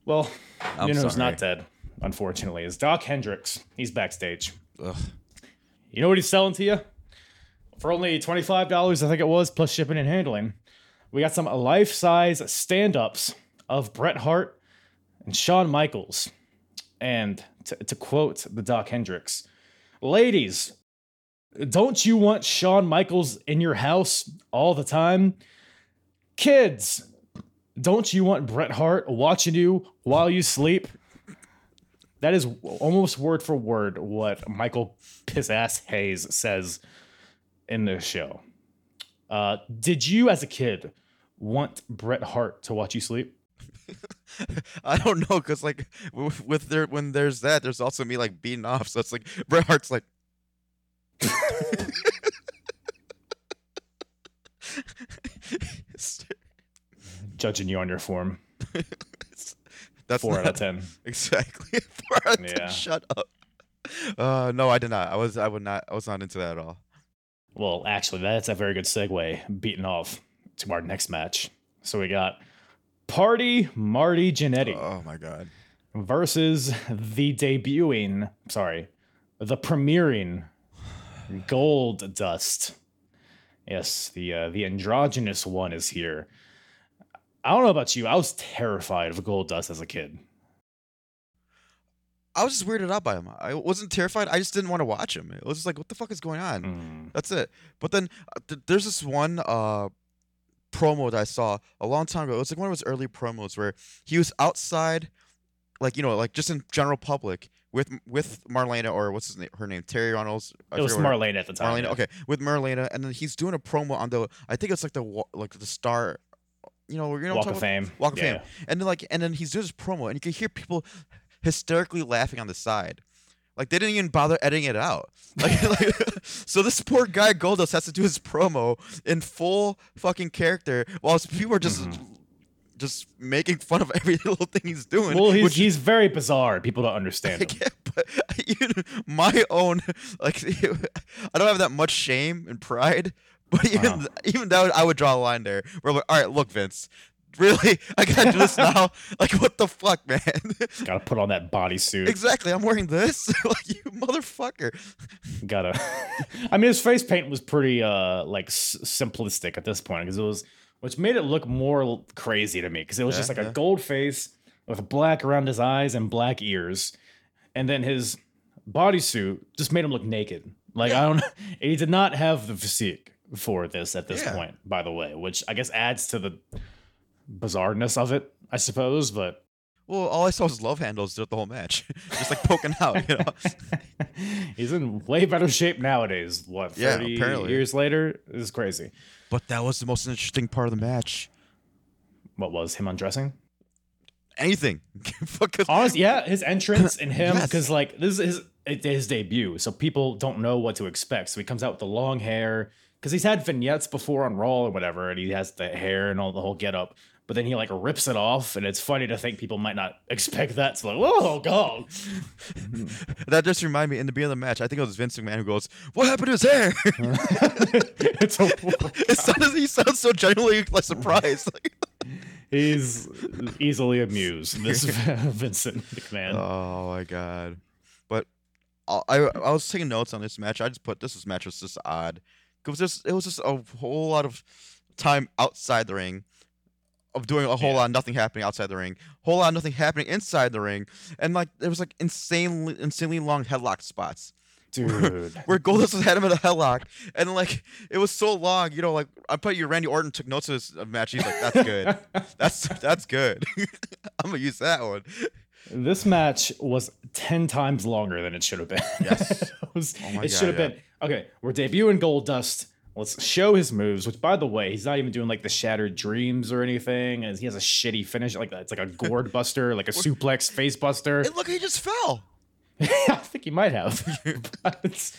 Well, I'm you know who's sorry. not dead, unfortunately, is Dok Hendrix. He's backstage. Ugh. You know what he's selling to you? For only $25, I think it was, plus shipping and handling. We got some life size stand ups of Bret Hart and Shawn Michaels. And to, to quote the Dok Hendrix, ladies, don't you want Shawn Michaels in your house all the time? Kids, don't you want Bret Hart watching you while you sleep? That is almost word for word what Michael Pissass Hayes says in the show. Uh, did you, as a kid, want Bret Hart to watch you sleep? I don't know, cause like with, with there when there's that, there's also me like beating off. So it's like Bret Hart's like. Judging you on your form, That's four out of ten. Exactly. Four out of ten. Shut up. Uh, no, I did not. I was. I would not. I was not into that at all. Well, actually, that's a very good segue, Beaten off to our next match. So we got Party Marty Jannetty. Oh my god. versus the debuting, sorry, the premiering Goldust. Yes, the uh, the androgynous one is here. I don't know about you. I was terrified of Goldust as a kid. I was just weirded out by him. I wasn't terrified. I just didn't want to watch him. It was just like, what the fuck is going on? Mm. That's it. But then uh, th- there's this one uh, promo that I saw a long time ago. It was like one of his early promos where he was outside, like you know, like just in general public with with Marlena or what's his name, her name, Terri Runnels. I It was forget what her- Marlene at the time. Marlena. yeah. Okay, with Marlena, and then he's doing a promo on the. I think it's like the like the star. You know, you know Walk of about? Fame. Walk of Yeah. Fame. And then like and then he's doing this promo and you can hear people hysterically laughing on the side. Like they didn't even bother editing it out. Like, like so this poor guy Goldust has to do his promo in full fucking character while people are just just making fun of every little thing he's doing. Mm-hmm. Well, he's which- he's very bizarre. People don't understand him. yeah, but my own like I don't have that much shame and pride, but even Uh-huh. even that I would draw a line there. Where like, all right, look, Vince, Really? I gotta do this now? Like, what the fuck, man? Gotta put on that bodysuit. exactly. I'm wearing this. like, you motherfucker. Gotta. I mean, his face paint was pretty uh like s- simplistic at this point because it was, which made it look more crazy to me because it was Yeah, just like yeah. a gold face with black around his eyes and black ears, and then his bodysuit just made him look naked. Like I don't. He did not have the physique for this at this Yeah. point, by the way, which I guess adds to the bizarreness of it, I suppose. But Well, all I saw was love handles throughout the whole match, just like poking out. You know. he's in way better shape nowadays. What, Yeah, 30 apparently. years later? Is crazy. But that was the most interesting part of the match. What was him undressing? Anything. Honestly, yeah, his entrance and him, Yes. because like this is his, his debut, so people don't know what to expect. So he comes out with the long hair, because he's had vignettes before on Raw or whatever, and he has the hair and all the whole get up. But then he like rips it off, and it's funny to think people might not expect that. So like, oh god, that just reminded me in the beginning of the match. I think it was Vince McMahon who goes, "What happened to his hair?" it's a, it sounded, he sounds so genuinely like surprised. He's easily amused. This Vincent McMahon. oh my god! But I, I I was taking notes on this match. I just put this match was just odd because just it was just a whole lot of time outside the ring. Of doing a whole Yeah. lot of nothing happening outside the ring, whole lot of nothing happening inside the ring, and like there was like insanely insanely long headlock spots. Dude, where Goldust had him in a headlock, and like it was so long, you know, like I put you Randy Orton took notes of this match. He's like, "That's good, that's that's good. I'm gonna use that one." This match was 10 times longer than it should have been. Yes. it was- Oh my it God, should have yeah. been. Okay, we're debuting Goldust. Let's show his moves, which by the way, he's not even doing like the shattered dreams or anything. And he has a shitty finish. Like it's like a gourd buster, like a suplex face buster. And look, he just fell. I think he might have. but,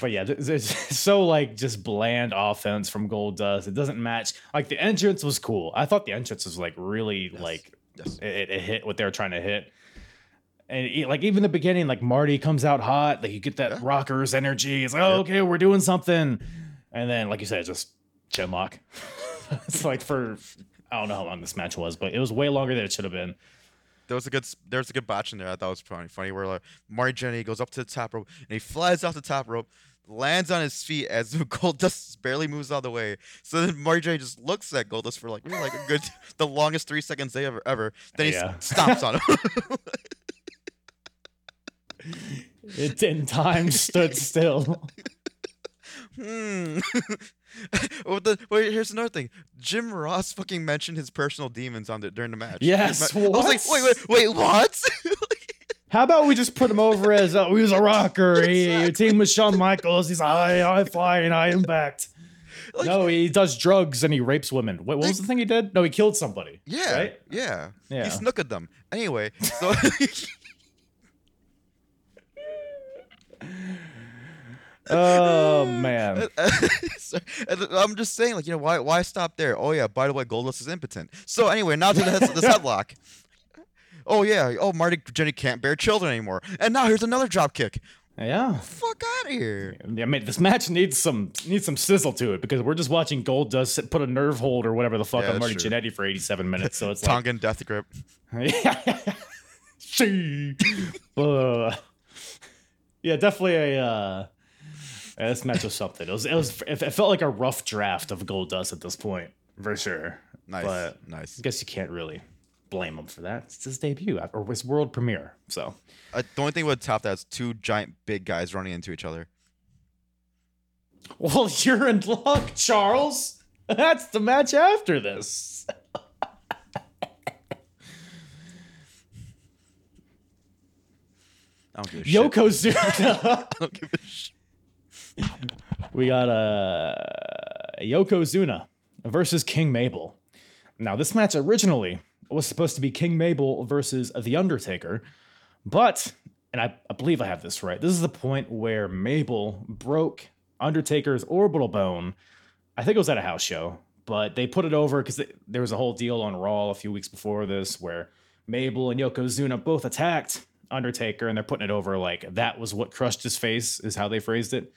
but yeah, it's so like just bland offense from Goldust. It doesn't match. Like the entrance was cool. I thought the entrance was like really like Yes. it, it hit what they were trying to hit. And e- like even the beginning, like Marty comes out hot, like you get that Yeah. rockers energy. It's like, oh, okay, we're doing something. And then, like you said, just chin lock. it's like for I don't know how long this match was, but it was way longer than it should have been. There was a good, there was a good botch in there. I thought it was funny, funny where like Marty Jannetty goes up to the top rope and he flies off the top rope, lands on his feet as Goldust barely moves out of the way. So then Marty just looks at Goldust for like, like a good, the longest three seconds they ever, ever. Then he Yeah. stomps on him. It in time stood still. Hmm. well, the, wait, here's another thing. Jim Ross fucking mentioned his personal demons on the during the match. Yes, I was like, wait, wait, wait, what? How about we just put him over as uh, he was a rocker? He, he teamed with Shawn Michaels. He's high, high flying, high impact. Like- no, he does drugs and he rapes women. Wait, what was the thing he did? No, he killed somebody. yeah, Right? yeah, Yeah. He snookered them. Anyway, so Oh man. So, I'm just saying, like, you know, why why stop there? Oh yeah, by the way, Goldust is impotent. So anyway, now to this, this headlock. Oh yeah, oh Marty Jenny can't bear children anymore, and now here's another drop kick. Yeah. Fuck out of here. I mean, this match needs some needs some sizzle to it because we're just watching Goldust put a nerve hold or whatever the fuck Yeah, on Marty. Jannetty for 87 minutes. So it's like, Tongan death grip. Uh, yeah, definitely a. Uh, yeah, this match was something. It was. It was. It felt like a rough draft of Goldust at this point, for sure. Nice, But nice. I guess you can't really blame him for that. It's his debut or his world premiere. So Uh, the only thing would top that is two giant big guys running into each other. Well, you're in luck, Charles. That's the match after this. I don't give a shit. Yokozuna. I don't give a shit. we got uh, Yokozuna versus King Mabel. Now, this match originally was supposed to be King Mabel versus The Undertaker, but, and I, I believe I have this right, this is the point where Mabel broke Undertaker's orbital bone. I think it was at a house show, but they put it over because there was a whole deal on Raw a few weeks before this where Mabel and Yokozuna both attacked Undertaker, and they're putting it over like that was what crushed his face, is how they phrased it.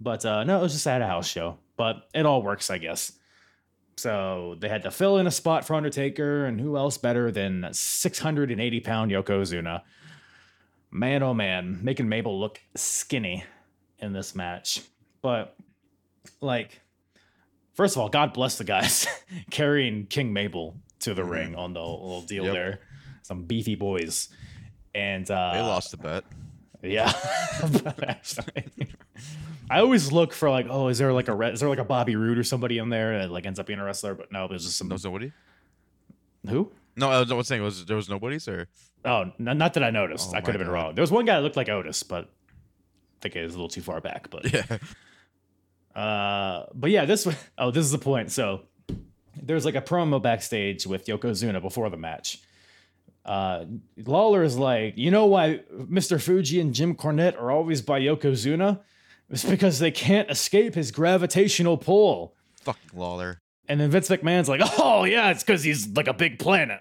But uh, no, it was just at a house show. But it all works, I guess. So they had to fill in a spot for Undertaker, and who else better than 680 pound Yokozuna? Man, oh man, making Mabel look skinny in this match. But, like, first of all, God bless the guys carrying King Mabel to the ring on the little deal Yep. there. Some beefy boys. And uh, They lost the bet. yeah. I always look for like, oh, is there like a re- is there like a Bobby Roode or somebody in there that like ends up being a wrestler? But no, there's just some was nobody. who? No, I was, I was saying was there was nobody's or Oh, not that I noticed. Oh I could have been God. wrong. There was one guy that looked like Otis, but I think it was a little too far back. But yeah. Uh, but yeah, this oh, this is the point. So there's like a promo backstage with Yokozuna before the match. Uh, Lawler is like, you know why Mr. Fuji and Jim Cornette are always by Yokozuna? It's because they can't escape his gravitational pull. Fucking Lawler. And then Vince McMahon's like, oh yeah, it's because he's like a big planet.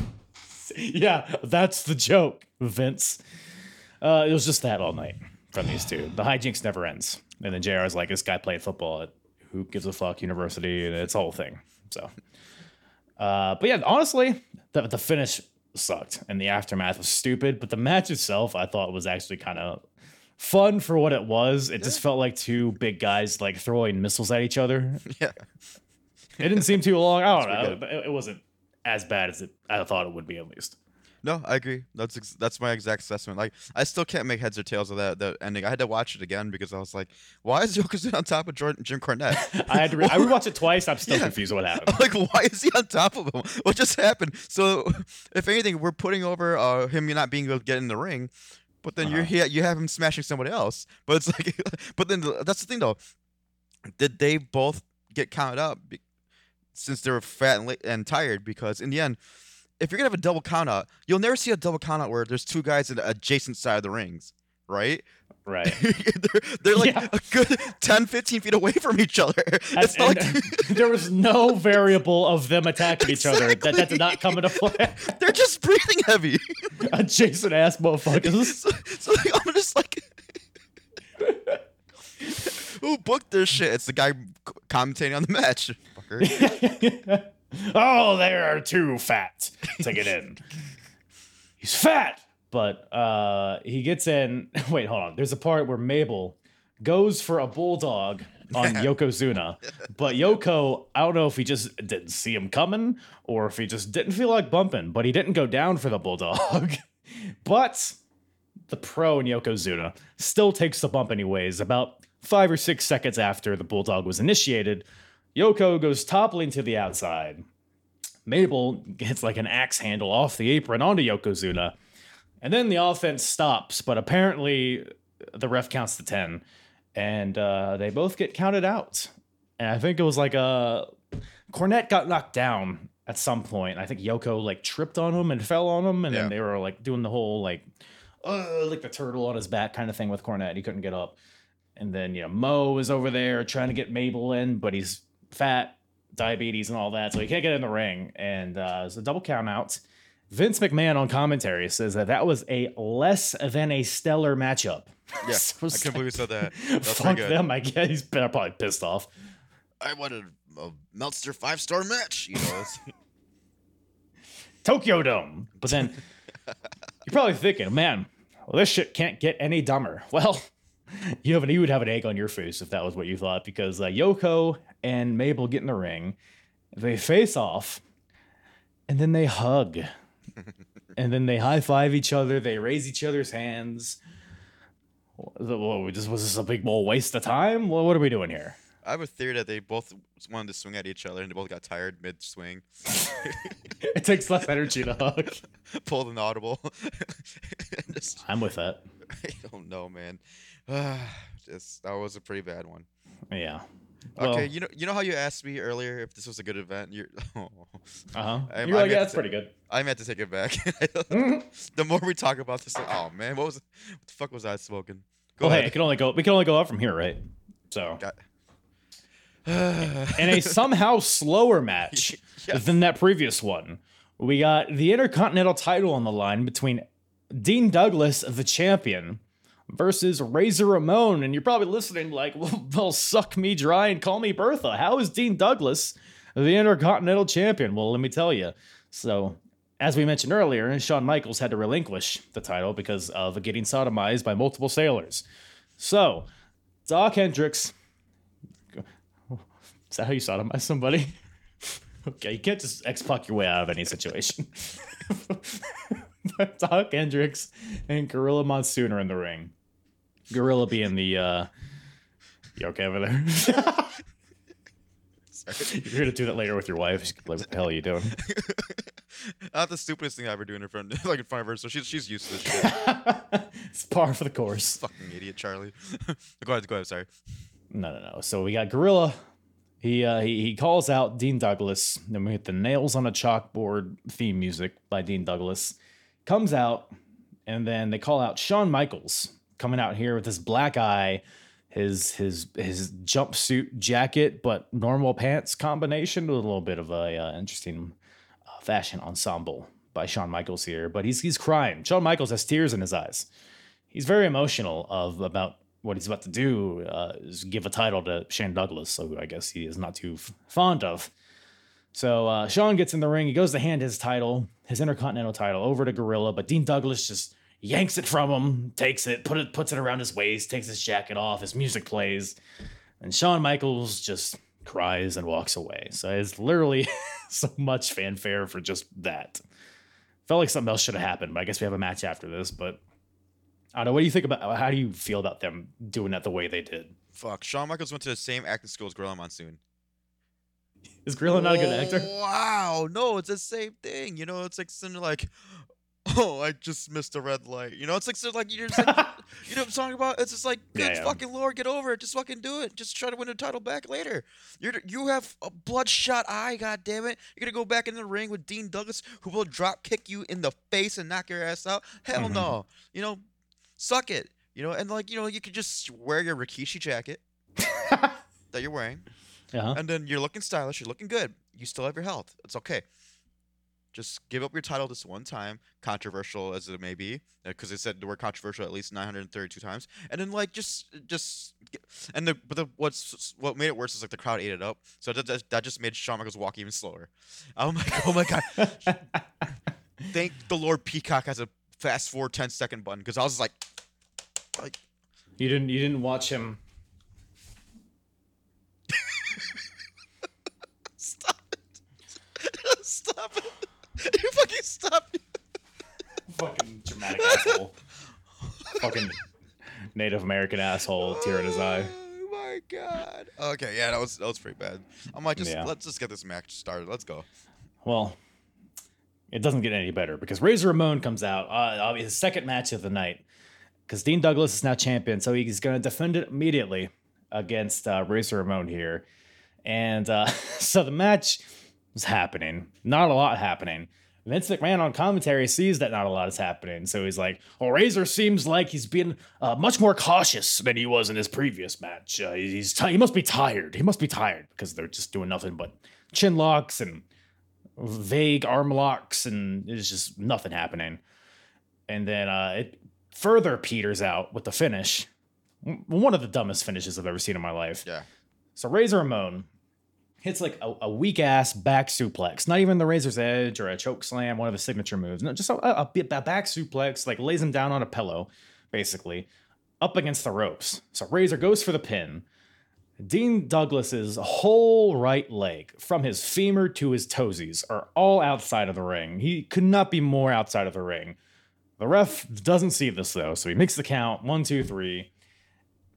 yeah, that's the joke, Vince. Uh, it was just that all night from these two. The hijinks never ends. And then JR is like, this guy played football at Who Gives a Fuck University, and it's a whole thing. So, uh, but yeah, honestly, the, the finish sucked, and the aftermath was stupid. But the match itself, I thought was actually kind of fun for what it was. It just felt like two big guys like throwing missiles at each other. Yeah. It didn't seem too long. I don't pretty know. It, it wasn't as bad as it I thought it would be at least. No, I agree. That's ex- that's my exact assessment. Like, I still can't make heads or tails of that that ending. I had to watch it again because I was like, why is Yokozuna on top of Jordan, Jim Cornette? I had to re- I rewatched it twice. I'm still Yeah. confused what happened. Like, why is he on top of him? What just happened? So, if anything, we're putting over uh, him not being able to get in the ring, but then you're Uh-huh. here, you have him smashing somebody else. But it's like, but then the- that's the thing though. Did they both get counted up be- since they were fat and, and tired? Because in the end, if you're gonna have a double count out, you'll never see a double count out where there's two guys in the adjacent side of the rings, right? Right. they're, they're like Yeah. a good 10, 15 feet away from each other. It's And- not and like there was no variable of them attacking each other. That, that did not come into play. they're just breathing heavy. Adjacent ass motherfuckers. so, so like, I'm just like, who booked this shit? It's the guy c- commentating on the match. Fucker. Oh, they are too fat to get in. He's fat, but uh, he gets in. Wait, hold on. There's a part where Mabel goes for a bulldog on Yokozuna, but Yoko, I don't know if he just didn't see him coming or if he just didn't feel like bumping, but he didn't go down for the bulldog. but the pro in Yokozuna still takes the bump anyways. About five or six seconds after the bulldog was initiated, Yoko goes toppling to the outside. Mabel gets like an axe handle off the apron onto Yokozuna. And then the offense stops, but apparently the ref counts to 10. And uh, they both get counted out. And I think it was like a. Cornette got knocked down at some point. I think Yoko like tripped on him and fell on him. And Yeah. then they were like doing the whole like, uh, like the turtle on his back kind of thing with Cornette. He couldn't get up. And then, you know, Mo is over there trying to get Mabel in, but he's fat, diabetes, and all that. So he can't get in the ring. And uh, it's a double count out. Vince McMahon on commentary says that that was a less than a stellar matchup. Yeah, So I can't believe like, you said that. That's Fuck good. them, I guess. He's probably pissed off. I wanted a Meltzer five star match. You know, Tokyo Dome. But then you're probably thinking, man, well, this shit can't get any dumber. Well, you have an, you would have an egg on your face if that was what you thought, because uh, Yoko and Mabel get in the ring, they face off, and then they hug, and then they high five each other, they raise each other's hands. Well, we just was this a big old waste of time? Well, what are we doing here? I have a theory that they both wanted to swing at each other and they both got tired mid swing, It takes less energy to hug. pulled an audible. just, I'm with that. I don't know, man. just that was a pretty bad one. Yeah. Okay, Well, you know, you know how you asked me earlier if this was a good event. You're, oh, uh huh. You're like, yeah, that's pretty good. I meant to take it back. Mhm. the more we talk about this, oh man, what was, what the fuck was I smoking? Go Well, hey, ahead. it can only go. We can only go up from here, right? So, in a somehow slower match Yes. than that previous one, we got the Intercontinental title on the line between Dean Douglas, the champion, versus Razor Ramon. And you're probably listening like, well, suck me dry and call me Bertha. How is Dean Douglas the Intercontinental Champion? Well, let me tell you. So, as we mentioned earlier, Shawn Michaels had to relinquish the title because of getting sodomized by multiple sailors. So, Dok Hendrix. Is that how you sodomize somebody? okay, you can't just X Pac your way out of any situation. Dok Hendrix and Gorilla Monsoon are in the ring. Gorilla being the uh you okay over there? You're gonna do that later with your wife. She's like, what the hell are you doing? Not the stupidest thing I ever do in front, like in front of her. So she's she's used to this shit. it's par for the course. Fucking idiot, Charlie. go ahead, go ahead. Sorry. No, no, no. So we got Gorilla. He uh, he, he calls out Dean Douglas. Then we hit the nails on a chalkboard theme music by Dean Douglas. Comes out, and then they call out Shawn Michaels coming out here with this black eye, his his his jumpsuit jacket, but normal pants combination with a little bit of a uh, interesting uh, fashion ensemble by Shawn Michaels here. But he's he's crying. Shawn Michaels has tears in his eyes. He's very emotional of about what he's about to do uh, is give a title to Shane Douglas, so I guess he is not too f- fond of. So uh, Shawn gets in the ring. He goes to hand his title, his Intercontinental title, over to Gorilla, but Dean Douglas just yanks it from him, takes it, put it, puts it around his waist, takes his jacket off. His music plays, and Shawn Michaels just cries and walks away. So it's literally so much fanfare for just that. Felt like something else should have happened, but I guess we have a match after this. But I don't know. What do you think about? How do you feel about them doing that the way they did? Fuck. Shawn Michaels went to the same acting school as Gorilla Monsoon. Is Gorilla not a good actor? Wow. No, it's the same thing. You know, it's like something like, oh, I just missed a red light. You know, it's like so like you're just like, you know what I'm talking about? It's just like, good yeah. fucking lord, get over it. Just fucking do it. Just try to win the title back later. You're you have a bloodshot eye. God damn it. You're gonna go back in the ring with Dean Douglas, who will drop kick you in the face and knock your ass out. Hell Mhm. no. You know, suck it. You know, and like you know, you could just wear your Rikishi jacket that you're wearing Yeah. and then you're looking stylish, you're looking good. You still have your health. It's okay. Just give up your title this one time, controversial as it may be, uh, because they said the word controversial at least 932 times, and then like just just and the but the what's what made it worse is like the crowd ate it up, so that that, that just made Shawn Michaels walk even slower. Oh my oh my god! Thank the Lord Peacock has a fast forward 10 second button because I was like, like You didn't. You didn't watch him. stop it, stop it, you fucking stop. Fucking dramatic asshole. Fucking Native American asshole, tear in his eye. Oh my god. Okay, yeah, that was that was pretty bad. I'm like, just Yeah. let's just get this match started. Let's go. Well, it doesn't get any better because Razor Ramon comes out. Uh, his second match of the night. Because Dean Douglas is now champion, so he's going to defend it immediately against uh, Razor Ramon here. And uh, so the match was happening. Not a lot happening. Vince McMahon on commentary sees that not a lot is happening. So he's like, well, Razor seems like he's been uh, much more cautious than he was in his previous match. Uh, he's ti- he must be tired. He must be tired because they're just doing nothing but chin locks and vague arm locks, and it's just nothing happening. And then uh, it further peters out with the finish. One of the dumbest finishes I've ever seen in my life. Yeah. So Razor Ramon hits like a, a weak ass back suplex, not even the Razor's Edge or a choke slam, one of his signature moves. No, just a, a, a back suplex, like lays him down on a pillow, basically, up against the ropes. So Razor goes for the pin. Dean Douglas's whole right leg, from his femur to his toesies, are all outside of the ring. He could not be more outside of the ring. The ref doesn't see this though, so he makes the count one, two, three.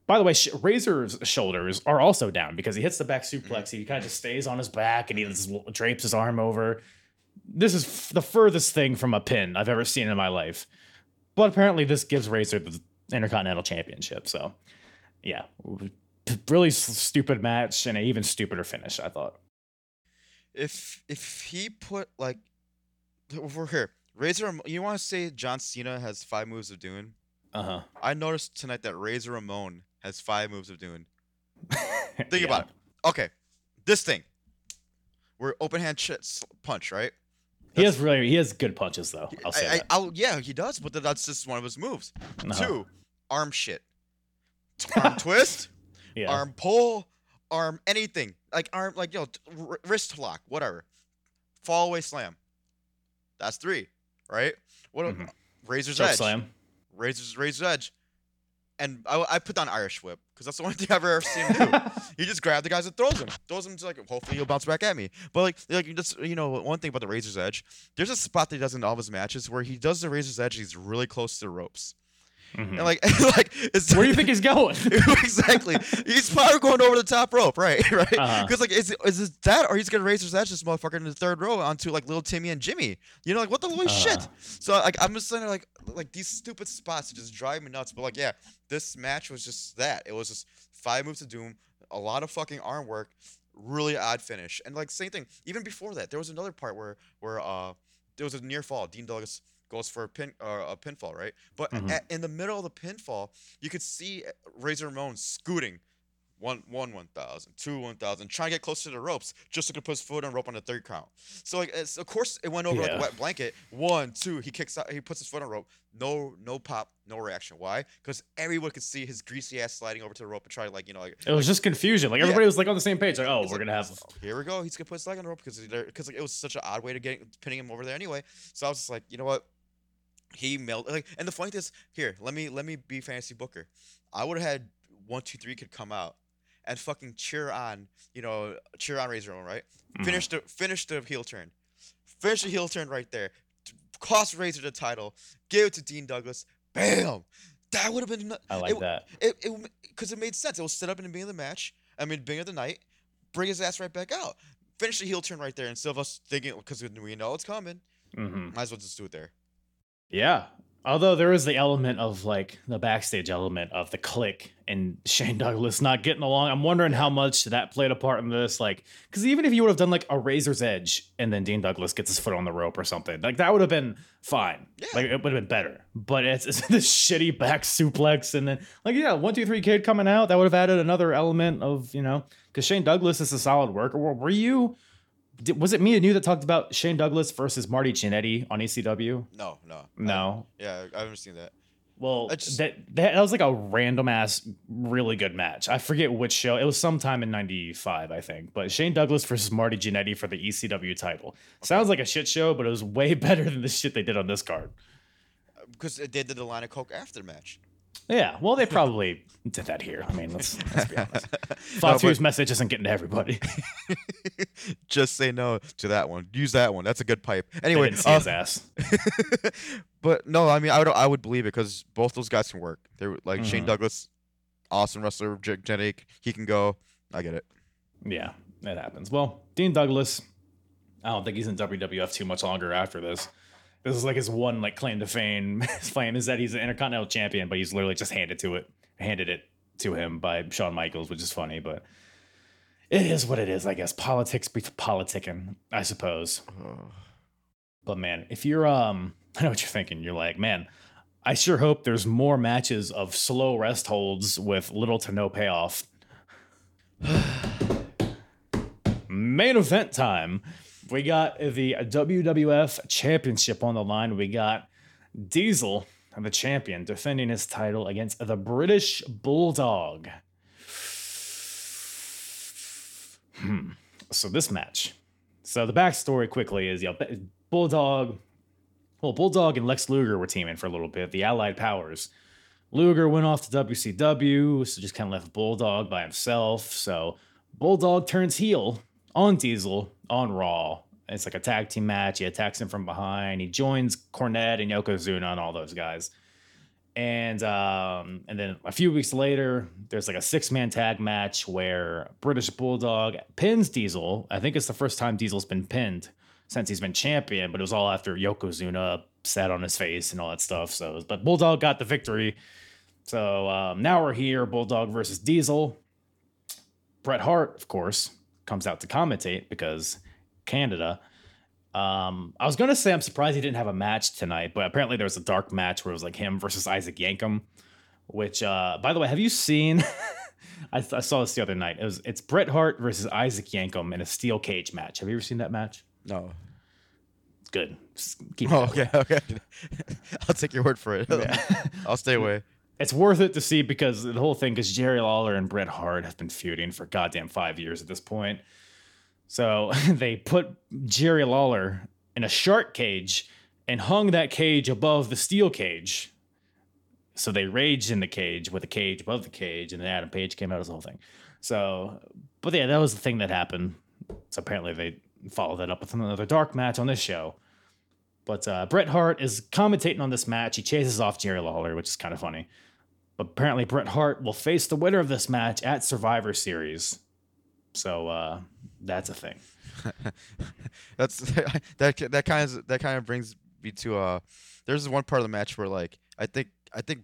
By the way, Sh- Razor's shoulders are also down because he hits the back suplex. He kind of just stays on his back and he just drapes his arm over. This is f- the furthest thing from a pin I've ever seen in my life. But apparently, this gives Razor the Intercontinental Championship. So, yeah, really stupid match and an even stupider finish. I thought. If if he put like we're here, Razor, you want to say John Cena has five moves of doing? Uh huh. I noticed tonight that Razor Ramon has five moves of doing. Think about it. Okay, this thing. We're open hand ch- punch, right? He has really he has good punches though. I'll say I, I, that. I'll, yeah, he does, but that's just one of his moves. Uh-huh. Two, arm shit, arm twist, Yeah. arm pull, arm anything like arm like yo t- wrist lock, whatever, fall away slam. That's three, right? What a- Mhm. Razor's Choke edge, slam. Razor's Razor's edge, and I, I put down Irish whip because that's the only thing I've ever seen him do. he just grabbed the guys and throws him, throws him to like hopefully he'll bounce back at me. But like like just you know one thing about the Razor's Edge, there's a spot that he does in all of his matches where he does the Razor's Edge. He's really close to the ropes, Mhm. and like like it's Where do you think he's going? exactly. He's probably going over the top rope, right? Right? Because Uh-huh. like, is it, is it that, or he's gonna raise his edge this motherfucker in the third row onto like little Timmy and Jimmy? You know, like what the holy shit? Uh-huh. So like, I'm just saying, like, like these stupid spots just drive me nuts. But like, yeah, this match was just that. It was just five moves of doom, a lot of fucking arm work, really odd finish, and like same thing. Even before that, there was another part where where uh there was a near fall. Dean Douglas goes for a pin uh, a pinfall, right? But Mhm. at, in the middle of the pinfall, you could see Razor Ramon scooting. One, one, one thousand, two, one thousand, trying to get close to the ropes, just so he could put his foot on rope on the third count. So like, it's, of course, it went over like a wet blanket. One, two, he kicks out, he puts his foot on rope. No, no pop, no reaction. Why? Because everyone could see his greasy ass sliding over to the rope and try to like, you know, like It was just confusion. Like Yeah. everybody was like on the same page. Like, oh, we're like, gonna have. Here we go. He's gonna put his leg on the rope because because like, it was such an odd way to get pinning him over there anyway. So I was just like, you know what? He melted. Like, and the funny thing is, here, let me let me be fantasy booker. I would have had one, two, three could come out and fucking cheer on, you know, cheer on Razor right? Mhm. Finish the finish the heel turn, finish the heel turn right there. Cost Razor the title, give it to Dean Douglas. Bam. That would have been. I like it, that. it it because it made sense. It was set up in the beginning of the match. I mean, beginning of the night, bring his ass right back out. Finish the heel turn right there instead of us thinking because we know it's coming. hmm Might as well just do it there. Yeah. Although there is the element of like the backstage element of the Kliq and Shane Douglas not getting along. I'm wondering how much that played a part in this. Like, because even if you would have done like a razor's edge and then Dean Douglas gets his foot on the rope or something, like that would have been fine. Yeah. Like it would have been better. But it's, it's this shitty back suplex and then like yeah, one two three kid coming out that would have added another element of you know because Shane Douglas is a solid worker. Were, were you? Did, was it me and you that talked about Shane Douglas versus Marty Jannetty on ECW? No, no, I- No. yeah, I haven't seen that. Well, I just- that, that that was like a random ass, really good match. I forget which show. It was sometime in '95, I think. But Shane Douglas versus Marty Jannetty for the ECW title. Sounds like a shit show, but it was way better than the shit they did on this card. Uh, because they did the line of coke after the match. Yeah, well, they probably did that here. I mean, let's, let's be honest. No, Fatu's message isn't getting to everybody. just say no to that one. Use that one. That's a good pipe. They Anyway, didn't see uh, his ass. but no, I mean, I would I would believe it because both those guys can work. They're like Shane Mhm. Douglas, awesome wrestler, genetic. He can go. I get it. Yeah, it happens. Well, Dean Douglas, I don't think he's in WWF too much longer after this. This is like his one like claim to fame. His claim is that he's an Intercontinental Champion, but he's literally just handed to it, handed it to him by Shawn Michaels, which is funny, but it is what it is, I guess. Politics be politicking, I suppose. But man, if you're um, I know what you're thinking. You're like, man, I sure hope there's more matches of slow rest holds with little to no payoff. Main event time. We got the WWF Championship on the line. We got Diesel, the champion, defending his title against the British Bulldog. Hmm. So this match. So the backstory quickly is, you know, Bulldog. Well, Bulldog and Lex Luger were teaming for a little bit. The Allied Powers. Luger went off to WCW, so just kind of left Bulldog by himself. So Bulldog turns heel on Diesel on Raw. It's like a tag team match. He attacks him from behind. He joins Cornette and Yokozuna and all those guys. And um, and then a few weeks later, there's like a six man tag match where British Bulldog pins Diesel. I think it's the first time Diesel's been pinned since he's been champion, but it was all after Yokozuna sat on his face and all that stuff. So, but Bulldog got the victory. So um, now we're here, Bulldog versus Diesel. Bret Hart, of course, comes out to commentate because Canada. Um, I was gonna say I'm surprised he didn't have a match tonight, but apparently there was a dark match where it was like him versus Isaac Yankem. Which, uh, by the way, have you seen? I, I saw this the other night. It was it's Bret Hart versus Isaac Yankem in a steel cage match. Have you ever seen that match? No. Good. Just keep Oh, okay, okay. I'll take your word for it. Yeah. I'll stay away. It's worth it to see because the whole thing, because Jerry Lawler and Bret Hart have been feuding for goddamn five years at this point. So they put Jerry Lawler in a shark cage and hung that cage above the steel cage. So they raged in the cage with a cage above the cage, and then Adam Page came out as the whole thing. So, but yeah, that was the thing that happened. So apparently they followed that up with another dark match on this show. But uh, Bret Hart is commentating on this match. He chases off Jerry Lawler, which is kind of funny. But apparently, Bret Hart will face the winner of this match at Survivor Series. So uh, that's a thing. That's that that kind of that kind of brings me to uh there's one part of the match where like I think I think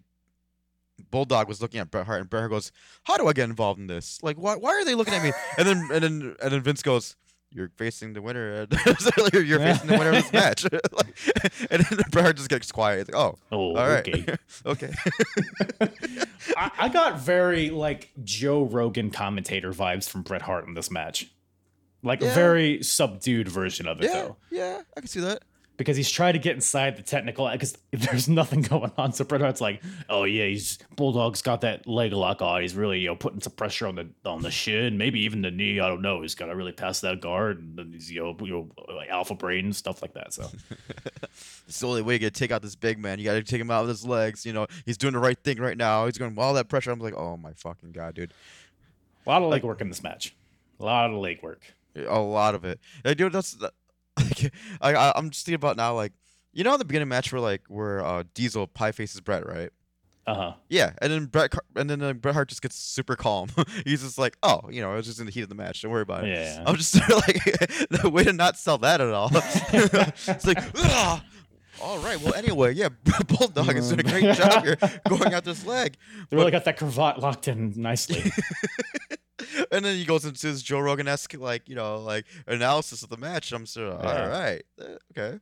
Bulldog was looking at Bret Hart and Bret Hart goes, How do I get involved in this? Like why why are they looking at me? And then and then and then Vince goes, You're facing the winner at, you're facing the winner of this match. like, and then Bret Hart just gets quiet. He's like, Oh, Oh, all right. okay. okay. I, I got very like Joe Rogan commentator vibes from Bret Hart in this match. Like a very subdued version of it, yeah, though. yeah, I can see that. Because he's trying to get inside the technical because there's nothing going on. So Bret Hart's like, oh yeah, he's Bulldog's got that leg lock on. He's really you know putting some pressure on the on the shin, maybe even the knee. I don't know. He's got to really pass that guard and then he's you know, you know like alpha brain stuff like that. So It's the only way you gotta take out this big man. You gotta take him out with his legs. You know, he's doing the right thing right now. He's going all that pressure. I'm like, oh my fucking god, dude. a lot of leg work in this match. A lot of leg work. A lot of it. Like, dude, that's like, I, I I'm just thinking about now, like, you know, the beginning match where like where uh, Diesel pie faces Bret, right? Uh huh. Yeah, and then Bret Car- and then uh, Bret Hart just gets super calm. He's just like, oh, you know, it was just in the heat of the match. Don't worry about it. Yeah. I'm just like the way to not sell that at all. it's like, "Ugh." all right. Well, anyway, yeah, Bulldog is doing a great job here going out this leg. They really got that cravat locked in nicely. And then he goes into his Joe Rogan esque like you know like analysis of the match. I'm sort of Yeah. all right, uh, okay.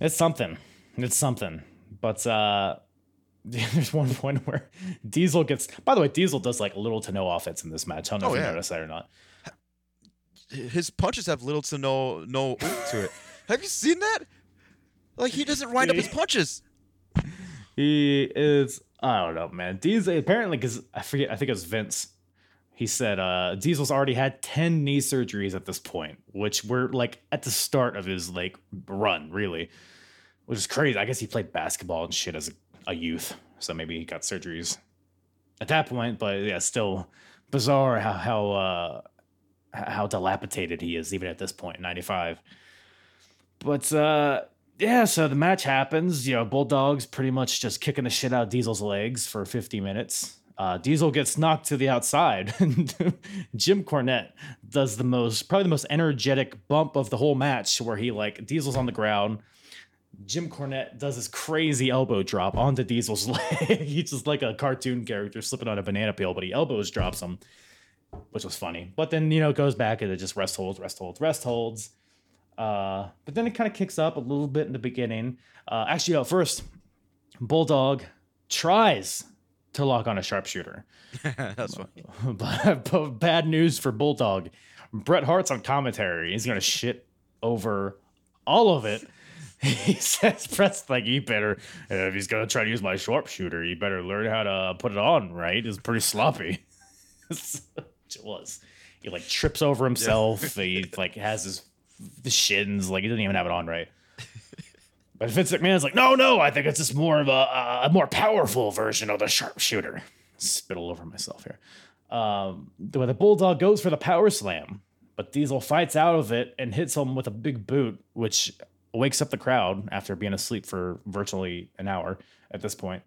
It's something. It's something. But uh there's one point where Diesel gets by the way, Diesel does like little to no offense in this match. I don't know Oh, if you noticed that or not. His punches have little to no no to it. Have you seen that? Like he doesn't wind up his punches. He is I don't know, man. Diesel apparently because I forget, I think it was Vince. He said uh Diesel's already had 10 knee surgeries at this point, which were like at the start of his like run, really. Which is crazy. I guess he played basketball and shit as a, a youth. So maybe he got surgeries at that point, but yeah, still bizarre how how uh how dilapidated he is even at this point, 95. But uh yeah, so the match happens. You know, Bulldog's pretty much just kicking the shit out of Diesel's legs for 50 minutes. Uh, Diesel gets knocked to the outside. Jim Cornette does the most, probably the most energetic bump of the whole match, where he like Diesel's on the ground. Jim Cornette does this crazy elbow drop onto Diesel's leg. He's just like a cartoon character slipping on a banana peel, but he elbows drops him, which was funny. But then you know it goes back and it just rest holds, rest holds, rest holds. Uh, but then it kind of kicks up a little bit in the beginning. Uh, actually, uh, first, Bulldog tries to lock on a sharpshooter. That's funny. but, but bad news for Bulldog. Bret Hart's on commentary. He's gonna shit over all of it. He says Bret's like, you better if he's gonna try to use my sharpshooter, you better learn how to put it on, right? It's pretty sloppy. It was. He like trips over himself. he like has his the shins, like he doesn't even have it on right. But Vince McMahon's like, no, no, I think it's just more of a, a more powerful version of the sharpshooter. Spit all over myself here. Um, the, the Bulldog goes for the power slam, but Diesel fights out of it and hits him with a big boot, which wakes up the crowd after being asleep for virtually an hour at this point.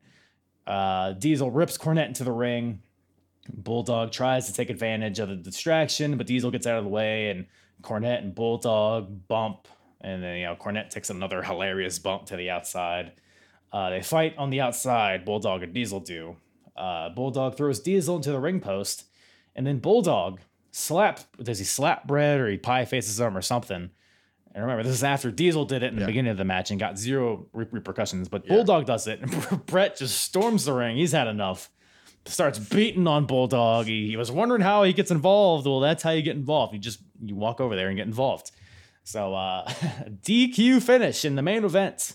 Uh, Diesel rips Cornette into the ring. Bulldog tries to take advantage of the distraction, but Diesel gets out of the way, and Cornette and Bulldog bump, and then you know Cornette takes another hilarious bump to the outside. Uh, they fight on the outside. Bulldog and Diesel do. Uh, Bulldog throws Diesel into the ring post, and then Bulldog slap. Does he slap Bret or he pie faces him or something? And remember, this is after Diesel did it in the beginning of the match and got zero re- repercussions. But Bulldog does it, and Bret just storms the ring. He's had enough. Starts beating on Bulldog. He, he was wondering how he gets involved. Well, that's how you get involved. You just you walk over there and get involved. So uh, DQ finish in the main event.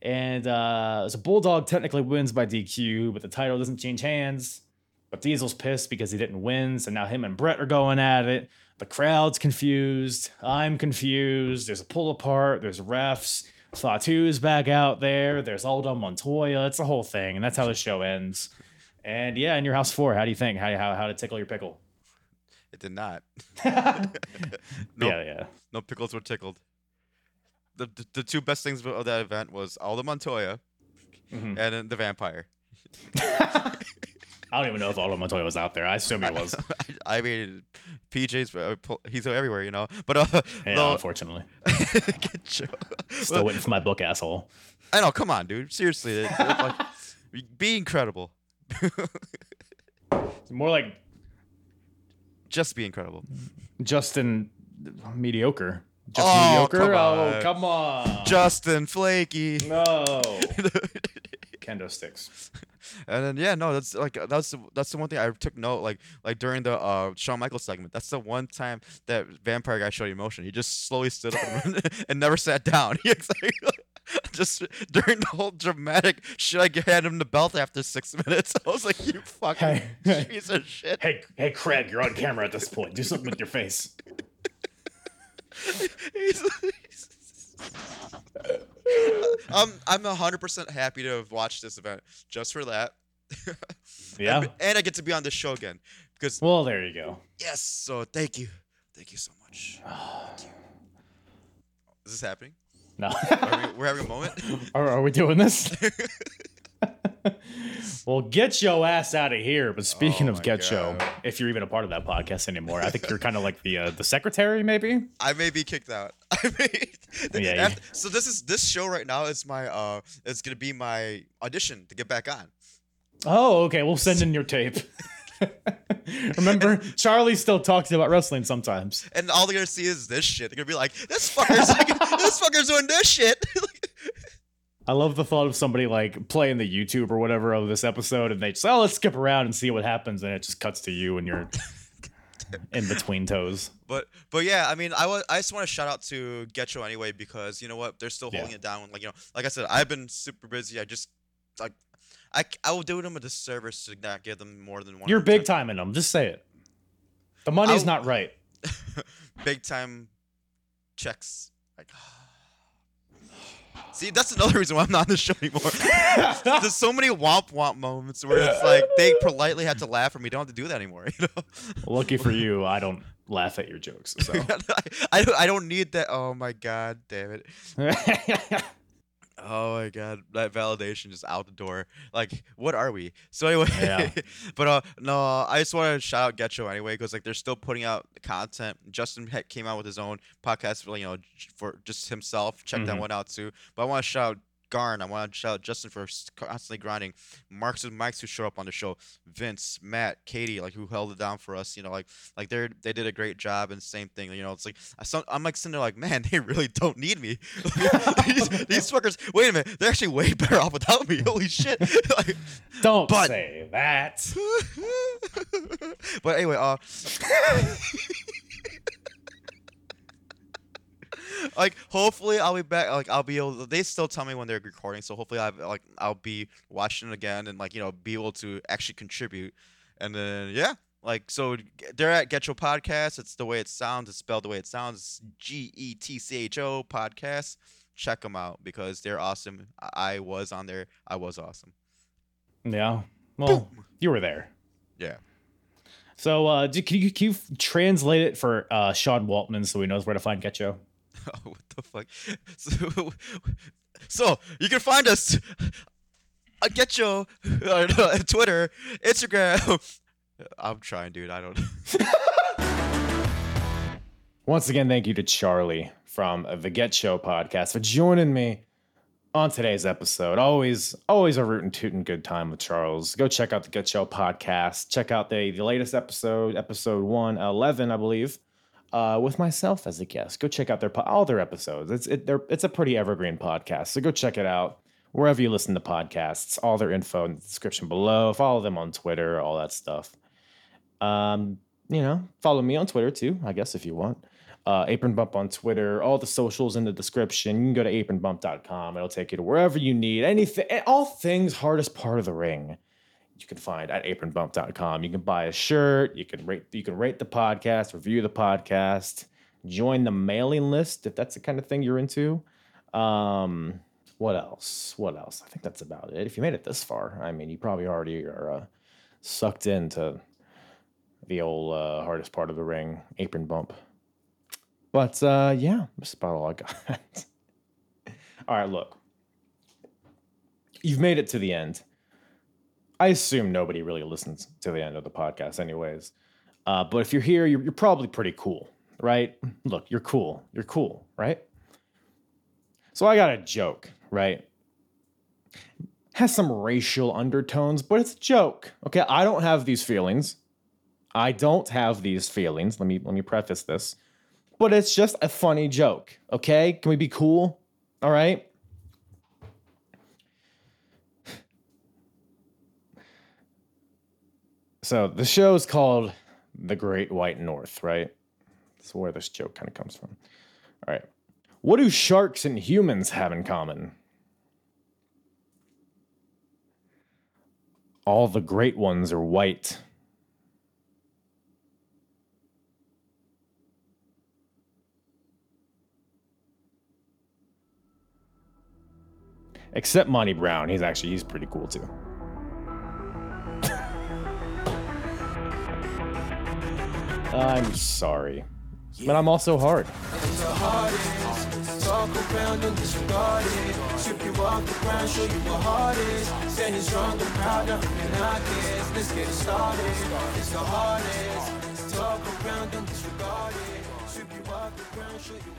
And uh, so Bulldog technically wins by DQ, but the title doesn't change hands. But Diesel's pissed because he didn't win, so now him and Bret are going at it. The crowd's confused. I'm confused. There's a pull apart. There's refs. Fatu's back out there. There's Aldo Montoya. It's a whole thing, and that's how the show ends. And yeah, in your house four, how do you think? How how how to tickle your pickle? It did not. Yeah, Nope. yeah. No pickles were tickled. The, the the two best things of that event was Aldo Montoya Mhm. and the vampire. I don't even know if Aldo Montoya was out there. I assume he was. I, I mean, PJ's uh, he's everywhere, you know. But uh, Yeah, no, unfortunately. Still waiting for my book, asshole. I know. Come on, dude. Seriously, it- it, like, be incredible. More like Just be incredible. Justin mediocre. Just Oh, mediocre? come Oh, on. come on. Justin Flaky. no. Kendo sticks. And then yeah, no, that's like that's the, that's the one thing I took note like like during the uh Shawn Michaels segment. That's the one time that vampire guy showed emotion. He just slowly stood up and, and never sat down. He like, just during the whole dramatic should I hand him the belt after six minutes? I was like, you fucking Hey, piece of shit. Hey, hey, Craig, you're on camera at this point. Do something with your face. He's- I'm I'm hundred percent happy to have watched this event just for that. Yeah. and, and I get to be on this show again because Well, there you go. Yes. So thank you. Thank you so much. Thank you. Is this happening? No. Are we, we're having a moment. are, are we doing this? well, get your ass out of here. But speaking Oh of Get Cho, if you're even a part of that podcast anymore, I think you're kind of like the uh, the secretary, maybe. I may be kicked out. I may. Yeah, you- After- so this is this show right now is my uh it's gonna be my audition to get back on. Oh, okay. We'll send in your tape. Remember, Charlie still talks about wrestling sometimes. And all they're gonna see is this shit. They're gonna be like, this fucker's this fucker's doing this shit. I love the thought of somebody like playing the YouTube or whatever of this episode, and they just, oh, let's skip around and see what happens, and it just cuts to you and you're in between toes. But but yeah, I mean, I was I just want to shout out to Get Cho anyway because you know what, they're still Yeah. holding it down. Like you know, like I said, I've been super busy. I just like I I will do them a disservice to not give them more than one. You're big time in them. Just say it. The money's I'll- not right. big time checks. Like, see, that's another reason why I'm not on the show anymore. There's so many womp womp moments where it's like they politely had to laugh, and we don't have to do that anymore. You know. Lucky for you, I don't laugh at your jokes. So I, don't, I don't need that. Oh my god, damn it. Oh my god, that validation just out the door. Like, what are we? So anyway, Yeah. but uh, no, I just want to shout out Get Cho anyway because like they're still putting out content. Justin came out with his own podcast, for, you know, for just himself. Check that Mhm. one out too. But I want to shout out Garn. I want to shout out Justin for constantly grinding. Marks and Mikes who show up on the show. Vince, Matt, Katie, like who held it down for us. You know, like like they're they did a great job. And same thing. You know, it's like I some, I'm like sitting there like, man, they really don't need me. these, these fuckers. Wait a minute, they're actually way better off without me. Holy shit. like, don't But- say that. but anyway, uh, like hopefully I'll be back. Like I'll be able. To, they still tell me when they're recording, so hopefully I like I'll be watching it again and like you know be able to actually contribute. And then yeah, like so they're at Get Cho Podcast. It's the way it sounds. It's spelled the way it sounds. G E T C H O Podcast. Check them out because they're awesome. I was on there. I was awesome. Yeah. Well, you were there. Yeah. So, uh, do, can, you, can you translate it for uh, Sean Waltman so he knows where to find Get Cho? Oh, what the fuck? So, so you can find us at Get Cho uh, Twitter, Instagram. I'm trying, dude. I don't. Once again, thank you to Charlie from the Get Cho podcast for joining me on today's episode. Always, always a rootin' tootin' good time with Charles. Go check out the Get Cho podcast. Check out the, the latest episode, episode 111, I believe, uh, with myself as a guest. Go check out their po- all their episodes. It's it, they're, it's a pretty evergreen podcast, so go check it out wherever you listen to podcasts. All their info in the description below. Follow them on Twitter, all that stuff. Um, you know, follow me on Twitter too, I guess if you want. Uh, Apron Bump on Twitter, all the socials in the description. You can go to apronbump.com. It'll take you to wherever you need. Anything, all things hardest part of the ring you can find at apronbump.com. You can buy a shirt, you can rate you can rate the podcast, review the podcast, join the mailing list if that's the kind of thing you're into. Um, what else? What else? I think that's about it. If you made it this far, I mean, you probably already are uh, sucked into the old uh, hardest part of the ring, apron bump. But uh, yeah, that's about all I got. all right, look. You've made it to the end. I assume nobody really listens to the end of the podcast, anyways. Uh, but if you're here, you're, you're probably pretty cool, right? Look, you're cool. You're cool, right? So I got a joke, right? Has some racial undertones, but it's a joke. Okay, I don't have these feelings. I don't have these feelings. Let me let me preface this. But it's just a funny joke. Okay? Can we be cool? All right? So the show is called The Great White North, right? That's where this joke kind of comes from. All right. What do sharks and humans have in common? All the great ones are white. Except Monty Brown. He's actually he's pretty cool too. I'm sorry. But I'm also hard. Talk around and disregard it. You off the ground, show you is. Standing strong and proud, is. Let's get started. It's the hardest. Talk around and disregard it. You off the ground, show you.